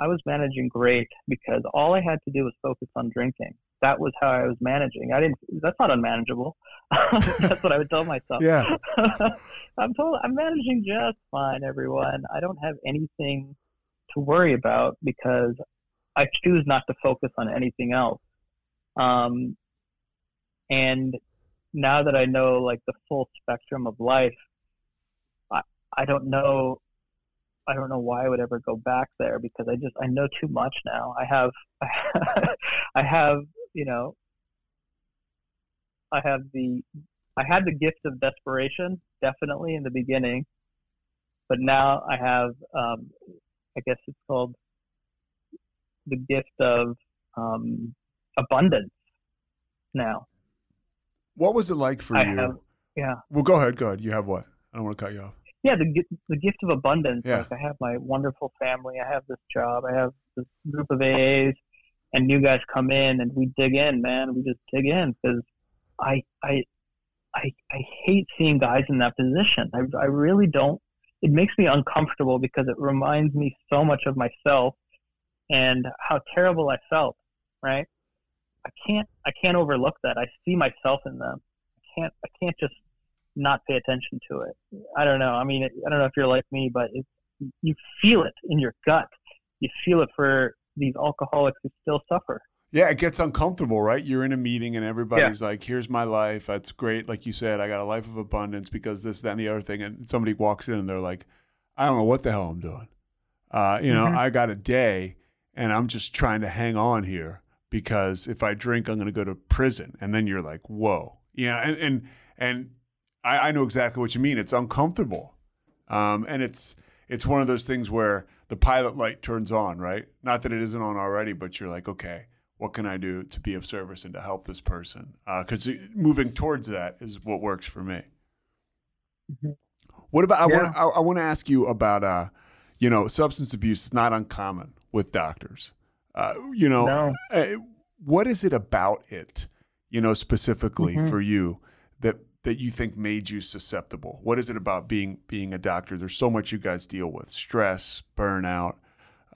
I was managing great because all I had to do was focus on drinking. That was how I was managing. I didn't. That's not unmanageable. (laughs) that's what I would tell myself. Yeah. (laughs) I'm told I'm managing just fine, everyone. I don't have anything to worry about because I choose not to focus on anything else. Um, and now that I know like the full spectrum of life, I, I don't know I don't know why I would ever go back there because I just I know too much now. I have (laughs) I have, you know, I have the I had the gift of desperation definitely in the beginning, but now I have um, I guess it's called the gift of um, abundance now. What was it like for I you? have- yeah. Well, go ahead. Go ahead. You have what? I don't want to cut you off. yeah, the the gift of abundance. Yeah. Like I have my wonderful family. I have this job. I have this group of AAs, and new guys come in, and we dig in, man. We just dig in because I I I I hate seeing guys in that position. I I really don't. It makes me uncomfortable because it reminds me so much of myself and how terrible I felt. Right. I can't I can't overlook that. I see myself in them. I can't I can't just not pay attention to it. I don't know. I mean, I don't know if you're like me, but it's, you feel it in your gut. You feel it for these alcoholics who still suffer. Yeah, it gets uncomfortable, right? You're in a meeting and everybody's like, "Here's my life. That's great." Like you said, I got a life of abundance because this, that, and the other thing. And somebody walks in and they're like, "I don't know what the hell I'm doing." Uh, you know, Mhm. I got a day, and I'm just trying to hang on here because if I drink, I'm going to go to prison. And then you're like, "Whoa," yeah, and and and I, I know exactly what you mean. It's uncomfortable, um, and it's it's one of those things where the pilot light turns on, right? Not that it isn't on already, but you're like, okay, what can I do to be of service and to help this person? Because moving towards that is what works for me. Mhm. What about? I Yeah. want I, I want to ask you about uh, you know, substance abuse is not uncommon with doctors. Uh, you know, No. uh, what is it about it, you know, specifically Mhm. for you that that you think made you susceptible? What is it about being being a doctor? There's so much you guys deal with: stress, burnout.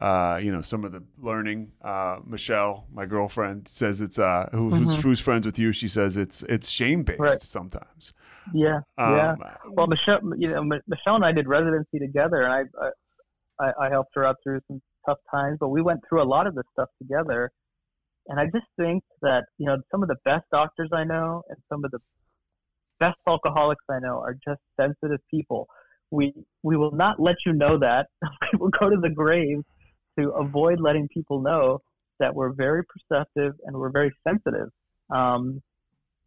Uh, you know, some of the learning. Uh, Michelle, my girlfriend, says it's uh, who, who's, Mhm. who's friends with you. She says it's it's shame based Right. sometimes. Yeah, Um, yeah. Well, Michelle, you know, Mi- Michelle and I did residency together, and I, I, I helped her out through some tough times. But we went through a lot of this stuff together, and I just think that you know some of the best doctors I know and some of the best alcoholics I know are just sensitive people. We we will not let you know that. (laughs) we will go to the grave to avoid letting people know that we're very perceptive and we're very sensitive, um,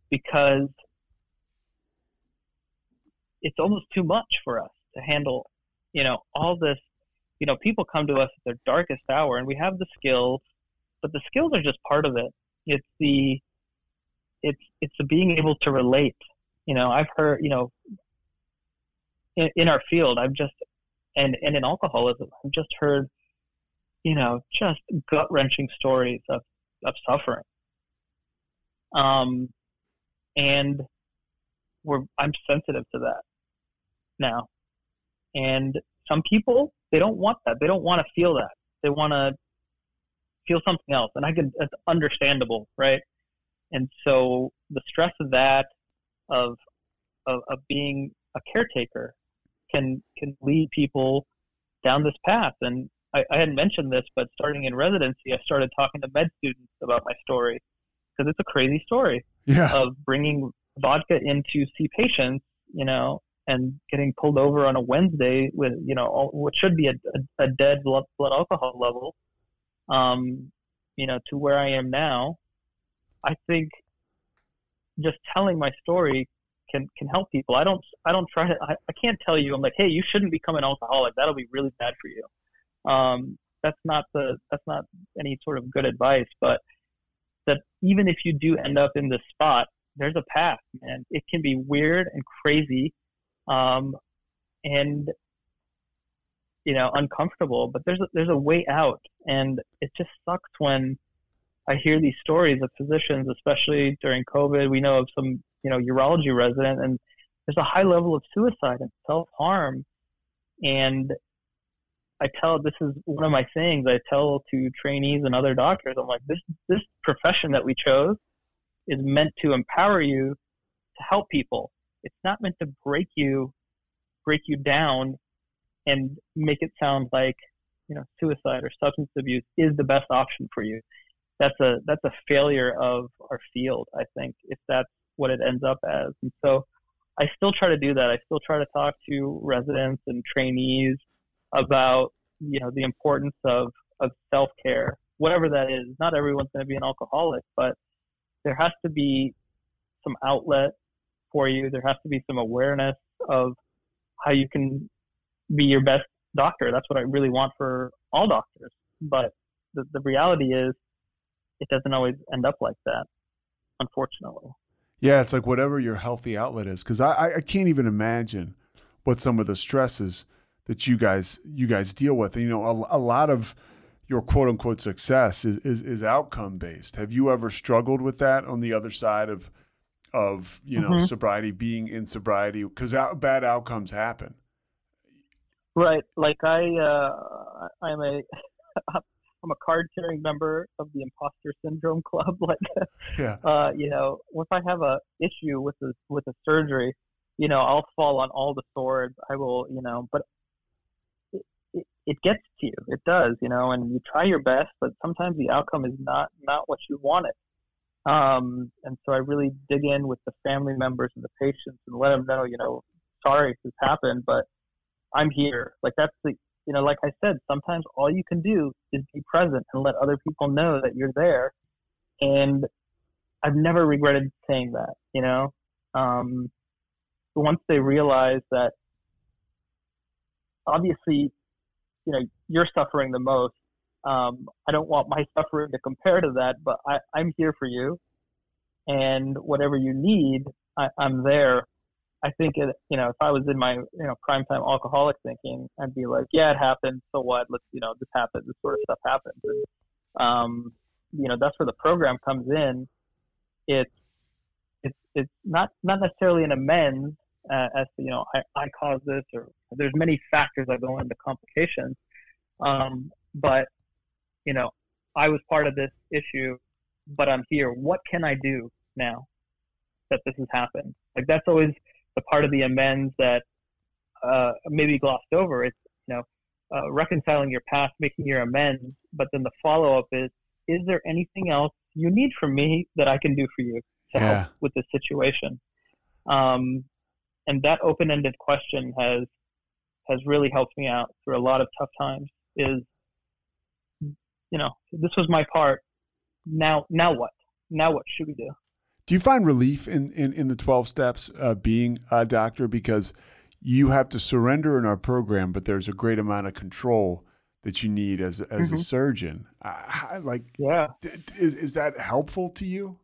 because it's almost too much for us to handle, you know, all this. You know, people come to us at their darkest hour, and we have the skills, but the skills are just part of it. It's the, it's it's the being able to relate. You know, I've heard, you know, in, in our field, I've just, and and in alcoholism, I've just heard, you know, just gut wrenching stories of of suffering. Um, and we're I'm sensitive to that now. And some people they don't want that. They don't want to feel that. They want to feel something else, and I can it's understandable, right? And so the stress of that, of of, of being a caretaker, can can lead people down this path. And I, I hadn't mentioned this, but starting in residency, I started talking to med students about my story because it's a crazy story yeah, of bringing vodka in to see patients, you know, and getting pulled over on a Wednesday with, you know, all, what should be a, a, a dead blood, blood alcohol level, um, you know, to where I am now. I think just telling my story can can help people. I don't I don't try to I, I can't tell you I'm like, hey, you shouldn't become an alcoholic. That'll be really bad for you. Um, that's not the that's not any sort of good advice, but that even if you do end up in this spot, there's a path, man. It can be weird and crazy, um, and you know uncomfortable, but there's a, there's a way out, and it just sucks when I hear these stories of physicians, especially during COVID. We know of some, you know, urology resident, and there's a high level of suicide and self harm. And I tell this is one of my things. I tell to trainees and other doctors, I'm like, this this profession that we chose is meant to empower you to help people. It's not meant to break you, break you down, and make it sound like you know suicide or substance abuse is the best option for you. That's a that's a failure of our field. I think if that's what it ends up as. And so I still try to do that. I still try to talk to residents and trainees about you know the importance of of self care, whatever that is. Not everyone's going to be an alcoholic, but there has to be some outlet for you. There has to be some awareness of how you can be your best doctor. That's what I really want for all doctors. But the, the reality is, it doesn't always end up like that, unfortunately. Yeah, it's like whatever your healthy outlet is, because I, I can't even imagine what some of the stresses that you guys you guys deal with. You know, a, a lot of your quote unquote success is, is, is outcome based. Have you ever struggled with that on the other side of of you know mm-hmm. sobriety, being in sobriety? Because out, bad outcomes happen. Right. Like I, uh, I'm a, (laughs) I'm a card carrying member of the imposter syndrome club. (laughs) Like, yeah. uh, you know, if I have a issue with the with a surgery, you know, I'll fall on all the swords. I will, you know, but it, gets to you. It does, you know, and you try your best, but sometimes the outcome is not not what you wanted. Um, and so I really dig in with the family members and the patients and let them know, you know, sorry this happened, but I'm here. Like that's the you know, like I said, sometimes all you can do is be present and let other people know that you're there. And I've never regretted saying that, you know. Um, once they realize that obviously, you know, you're suffering the most. Um, I don't want my (laughs) suffering to compare to that, but I, I'm here for you. And whatever you need, I, I'm there I think it, you know, if I was in my, you know, prime time alcoholic thinking, I'd be like, yeah, it happened. So what? Let's, you know, this happened. This sort of stuff happens. And, um, you know, that's where the program comes in. It's, it's, it's not, not necessarily an amends uh, as to, you know, I, I caused this or there's many factors that go into complications. Um, but, you know, I was part of this issue, but I'm here. What can I do now that this has happened? Like that's always, the part of the amends that uh, maybe glossed over. It's you know uh, reconciling your past, making your amends, but then the follow up is: Is there anything else you need from me that I can do for you to yeah. help with this situation? Um, and that open ended question has has really helped me out through a lot of tough times. Is you know this was my part. Now now what? Now what should we do? Do you find relief in, in, in the 12 steps uh, being a doctor? Because you have to surrender in our program, but there's a great amount of control that you need as, as mm-hmm. a surgeon. I, like, yeah. is, is that helpful to you?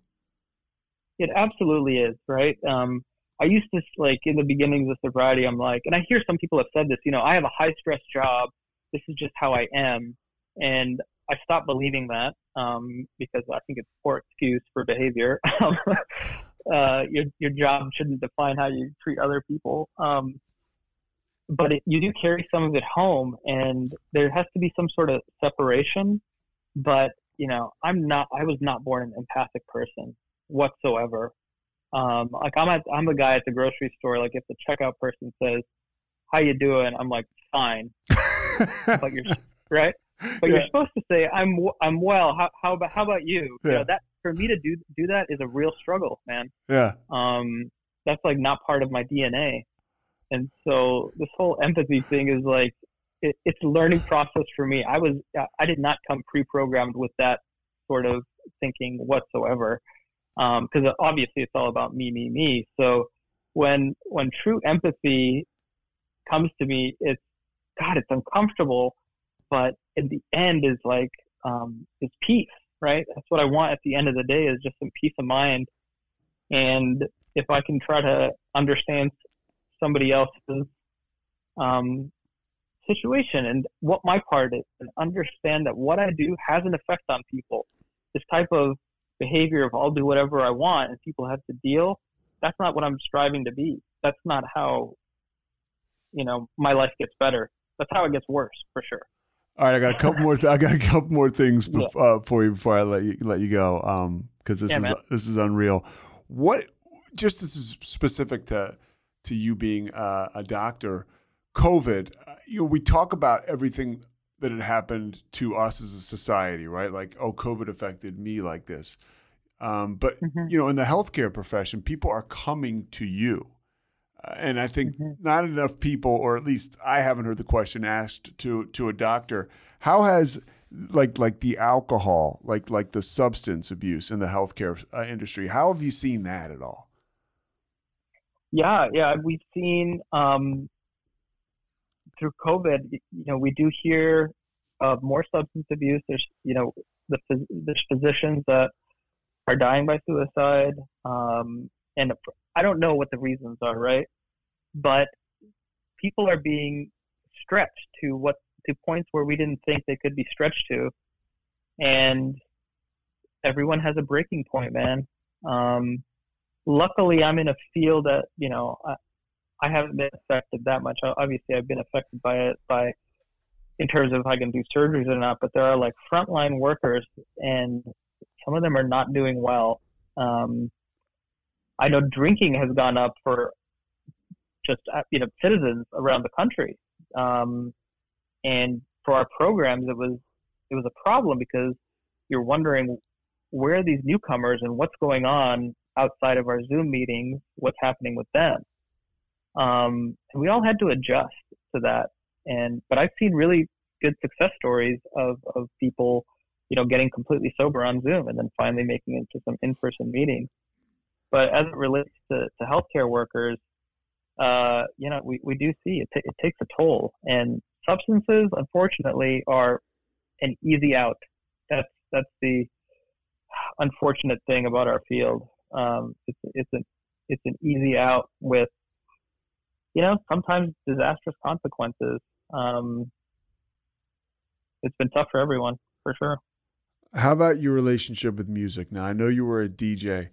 It absolutely is, right? Um, I used to, like, in the beginnings of sobriety, I'm like, and I hear some people have said this, you know, I have a high stress job. This is just how I am. And I stopped believing that um, because I think it's poor excuse for behavior. (laughs) uh, your your job shouldn't define how you treat other people. Um, but it, you do carry some of it home, and there has to be some sort of separation. But you know, I'm not. I was not born an empathic person whatsoever. Um, like I'm at, I'm a guy at the grocery store. Like if the checkout person says, "How you doing?" I'm like, "Fine," (laughs) but you're right but yeah. you're supposed to say I'm I'm well. How how about how about you? Yeah. You know, that for me to do do that is a real struggle, man. Yeah. Um, that's like not part of my DNA, and so this whole empathy thing is like it, it's a learning process for me. I was I did not come pre-programmed with that sort of thinking whatsoever, because um, obviously it's all about me, me, me. So when when true empathy comes to me, it's God, it's uncomfortable but in the end is like um, is peace, right? That's what I want at the end of the day is just some peace of mind. And if I can try to understand somebody else's um, situation and what my part is, and understand that what I do has an effect on people, this type of behavior of I'll do whatever I want and people have to deal. That's not what I'm striving to be. That's not how, you know, my life gets better. That's how it gets worse for sure. All right, I got a couple more. Th- I got a couple more things (laughs) yeah. uh, for you before I let you let you go. Um, because this yeah, is this is unreal. What? Just this is specific to to you being uh, a doctor. COVID. Uh, you know, we talk about everything that it happened to us as a society, right? Like, oh, COVID affected me like this. Um, but mm-hmm. you know, in the healthcare profession, people are coming to you, uh, and I think mm-hmm. not enough people, or at least I haven't heard the question asked to to a doctor. How has like like the alcohol, like like the substance abuse in the healthcare uh, industry? How have you seen that at all? Yeah, yeah, we've seen um, through COVID, you know, we do hear of more substance abuse. There's, you know, the there's physicians that are dying by suicide, um, and I don't know what the reasons are, right? But people are being stretched to what to points where we didn't think they could be stretched to, and everyone has a breaking point, man. Um, luckily, I'm in a field that you know I haven't been affected that much. Obviously, I've been affected by it by in terms of if I can do surgeries or not. But there are like frontline workers, and some of them are not doing well. Um, I know drinking has gone up for just uh, you know citizens around the country, um, and for our programs, it was it was a problem because you're wondering where are these newcomers and what's going on outside of our Zoom meetings, what's happening with them. Um, and we all had to adjust to that. And but I've seen really good success stories of, of people, you know, getting completely sober on Zoom and then finally making it to some in-person meetings. But as it relates to, to healthcare workers, uh, you know, we, we do see it, t- it takes a toll. And substances, unfortunately, are an easy out. That's that's the unfortunate thing about our field. Um, it's it's an it's an easy out with you know, sometimes disastrous consequences. Um, it's been tough for everyone, for sure. How about your relationship with music? Now, I know you were a DJ,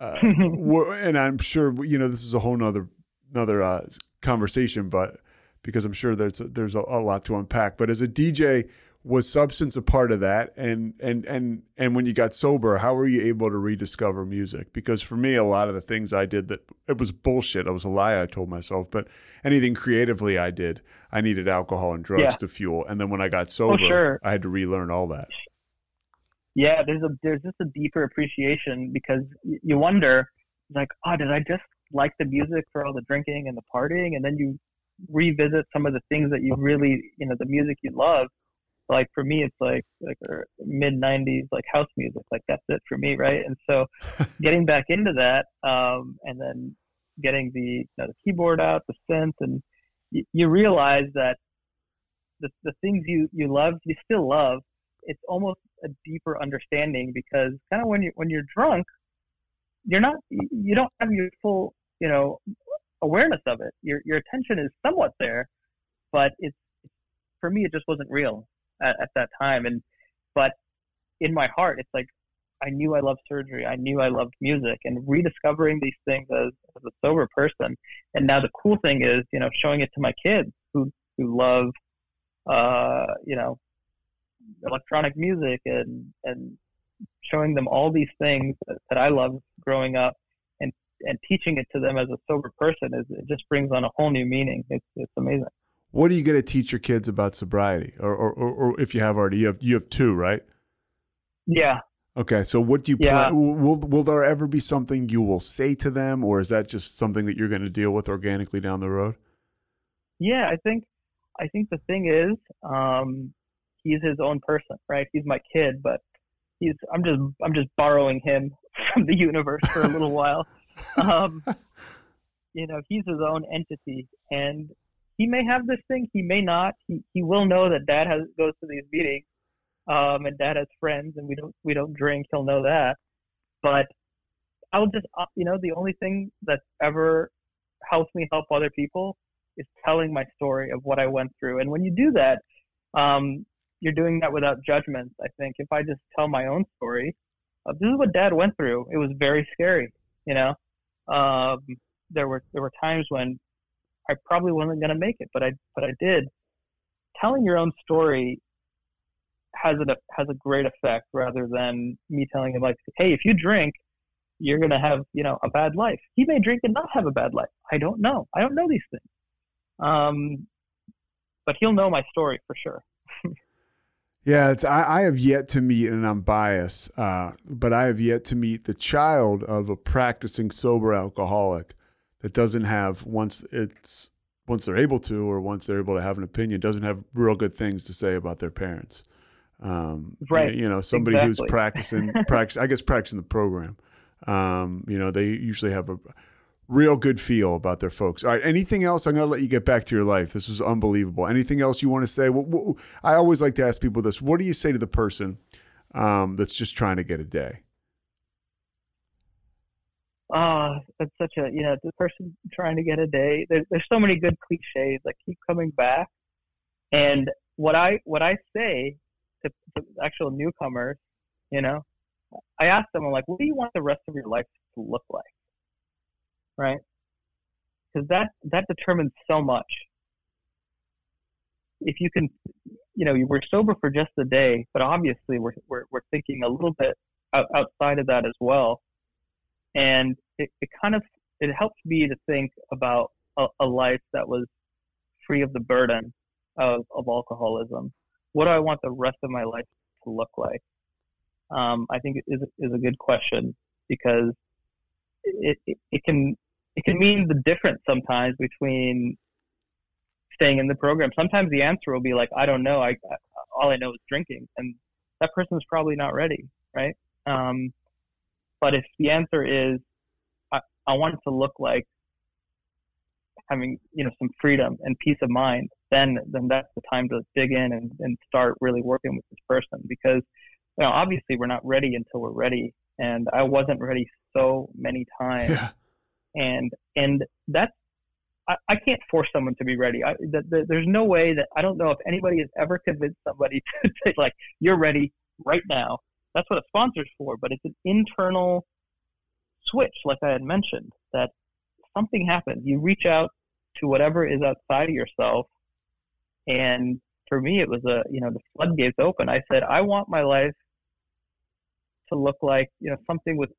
uh, (laughs) and I'm sure you know this is a whole nother another uh, conversation, but because I'm sure there's a, there's a, a lot to unpack. But as a DJ, was substance a part of that? And and and and when you got sober how were you able to rediscover music? Because for me a lot of the things i did that it was bullshit. It was a lie i told myself but anything creatively i did i needed alcohol and drugs yeah. to fuel. And then when i got oh, sober oh, sure. i had to relearn all that. Yeah there's a there's just a deeper appreciation because you wonder like oh did i just like the music for all the drinking and the partying? And then you revisit some of the things that you really you know the music you love like for me it's like like mid 90s like house music like that's it for me right? And so (laughs) getting back into that um, and then getting the, you know, the keyboard out the synth and y- you realize that the, the things you you love you still love it's almost a deeper understanding because kind of when you when you're drunk you're not you don't have your full you know awareness of it. Your your attention is somewhat there but it's for me it just wasn't real at, at that time. And but in my heart, it's like I knew I loved surgery. I knew I loved music, and rediscovering these things as, as a sober person. And now the cool thing is, you know, showing it to my kids who who love, uh, you know, electronic music and and showing them all these things that, that I loved growing up, and and teaching it to them as a sober person is it just brings on a whole new meaning. It's it's amazing what are you going to teach your kids about sobriety? Or, or, or, or, if you have already you have you have two right? Yeah. Okay so what do you yeah. plan will will there ever be something you will say to them or is that just something that you're going to deal with organically down the road? Yeah i think i think the thing is um he's his own person right? He's my kid but he's i'm just i'm just borrowing him (laughs) from the universe for a little while. (laughs) Um you know he's his own entity and he may have this thing, he may not. He he will know that dad has goes to these meetings, um, and dad has friends, and we don't we don't drink. He'll know that, but I'll just uh, you know the only thing that ever helps me help other people is telling my story of what I went through. And when you do that, um, you're doing that without judgment. I think if I just tell my own story, uh, this is what Dad went through. It was very scary. You know, um, there were there were times when I probably wasn't going to make it, but I but I did. Telling your own story has a has a great effect rather than me telling him like, hey, if you drink, you're gonna have you know a bad life. He may drink and not have a bad life. I don't know. I don't know these things. Um, but he'll know my story for sure. yeah, it's I, I, have yet to meet, and I'm biased, uh, but I have yet to meet the child of a practicing sober alcoholic that doesn't have once it's once they're able to, or once they're able to have an opinion, doesn't have real good things to say about their parents. Um, right. You know, somebody exactly. who's practicing, (laughs) practice, I guess, practicing the program. Um, you know, they usually have a real good feel about their folks. All right. Anything else? I'm going to let you get back to your life. This was unbelievable. Anything else you want to say? What, what, I always like to ask people this. What do you say to the person um, that's just trying to get a day? Ah, oh, it's such a you know the person trying to get a day. There, there's so many good cliches that keep coming back, and what I what I say to, to actual newcomers, you know, I ask them, I'm like, what do you want the rest of your life to look like? Right? Because that that determines so much. If you can, you know, we're sober for just a day, but obviously we're we're, we're thinking a little bit outside of that as well, and it, it kind of it helps me to think about a, a life that was free of the burden of, of alcoholism. What do I want the rest of my life to look like? um, I think is is a good question because it, it, it can it can mean the difference sometimes between staying in the program. Sometimes the answer will be like, I don't know. I, I all I know is drinking, and that person is probably not ready, right? Um, but if the answer is, I, I want it to look like having you know some freedom and peace of mind, then then that's the time to dig in and, and start really working with this person because you know, obviously we're not ready until we're ready. And I wasn't ready so many times. Yeah. And, and that's, I, I can't force someone to be ready. I, the, the, there's no way that I don't know if anybody has ever convinced somebody (laughs) to say like, you're ready right now. That's what a sponsor's for, but it's an internal switch, like I had mentioned, that something happens. You reach out to whatever is outside of yourself and for me it was a you know the floodgates open i said i want my life to look like you know something with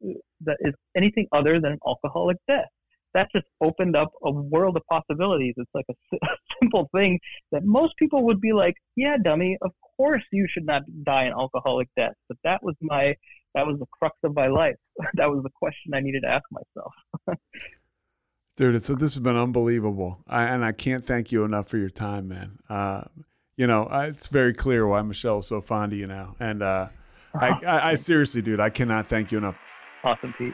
that is anything other than an alcoholic death. That just opened up a world of possibilities. It's like a, (laughs) a simple thing that most people would be like, "Yeah, dummy, of course you should not die an alcoholic death." But that was my that was the crux of my life. (laughs) that was the question I needed to ask myself. (laughs) Dude, it's this has been unbelievable, I, and I can't thank you enough for your time, man. Uh, you know, it's very clear why Michelle is so fond of you now, and uh, I, I, I seriously, dude, I cannot thank you enough. Awesome, Pete.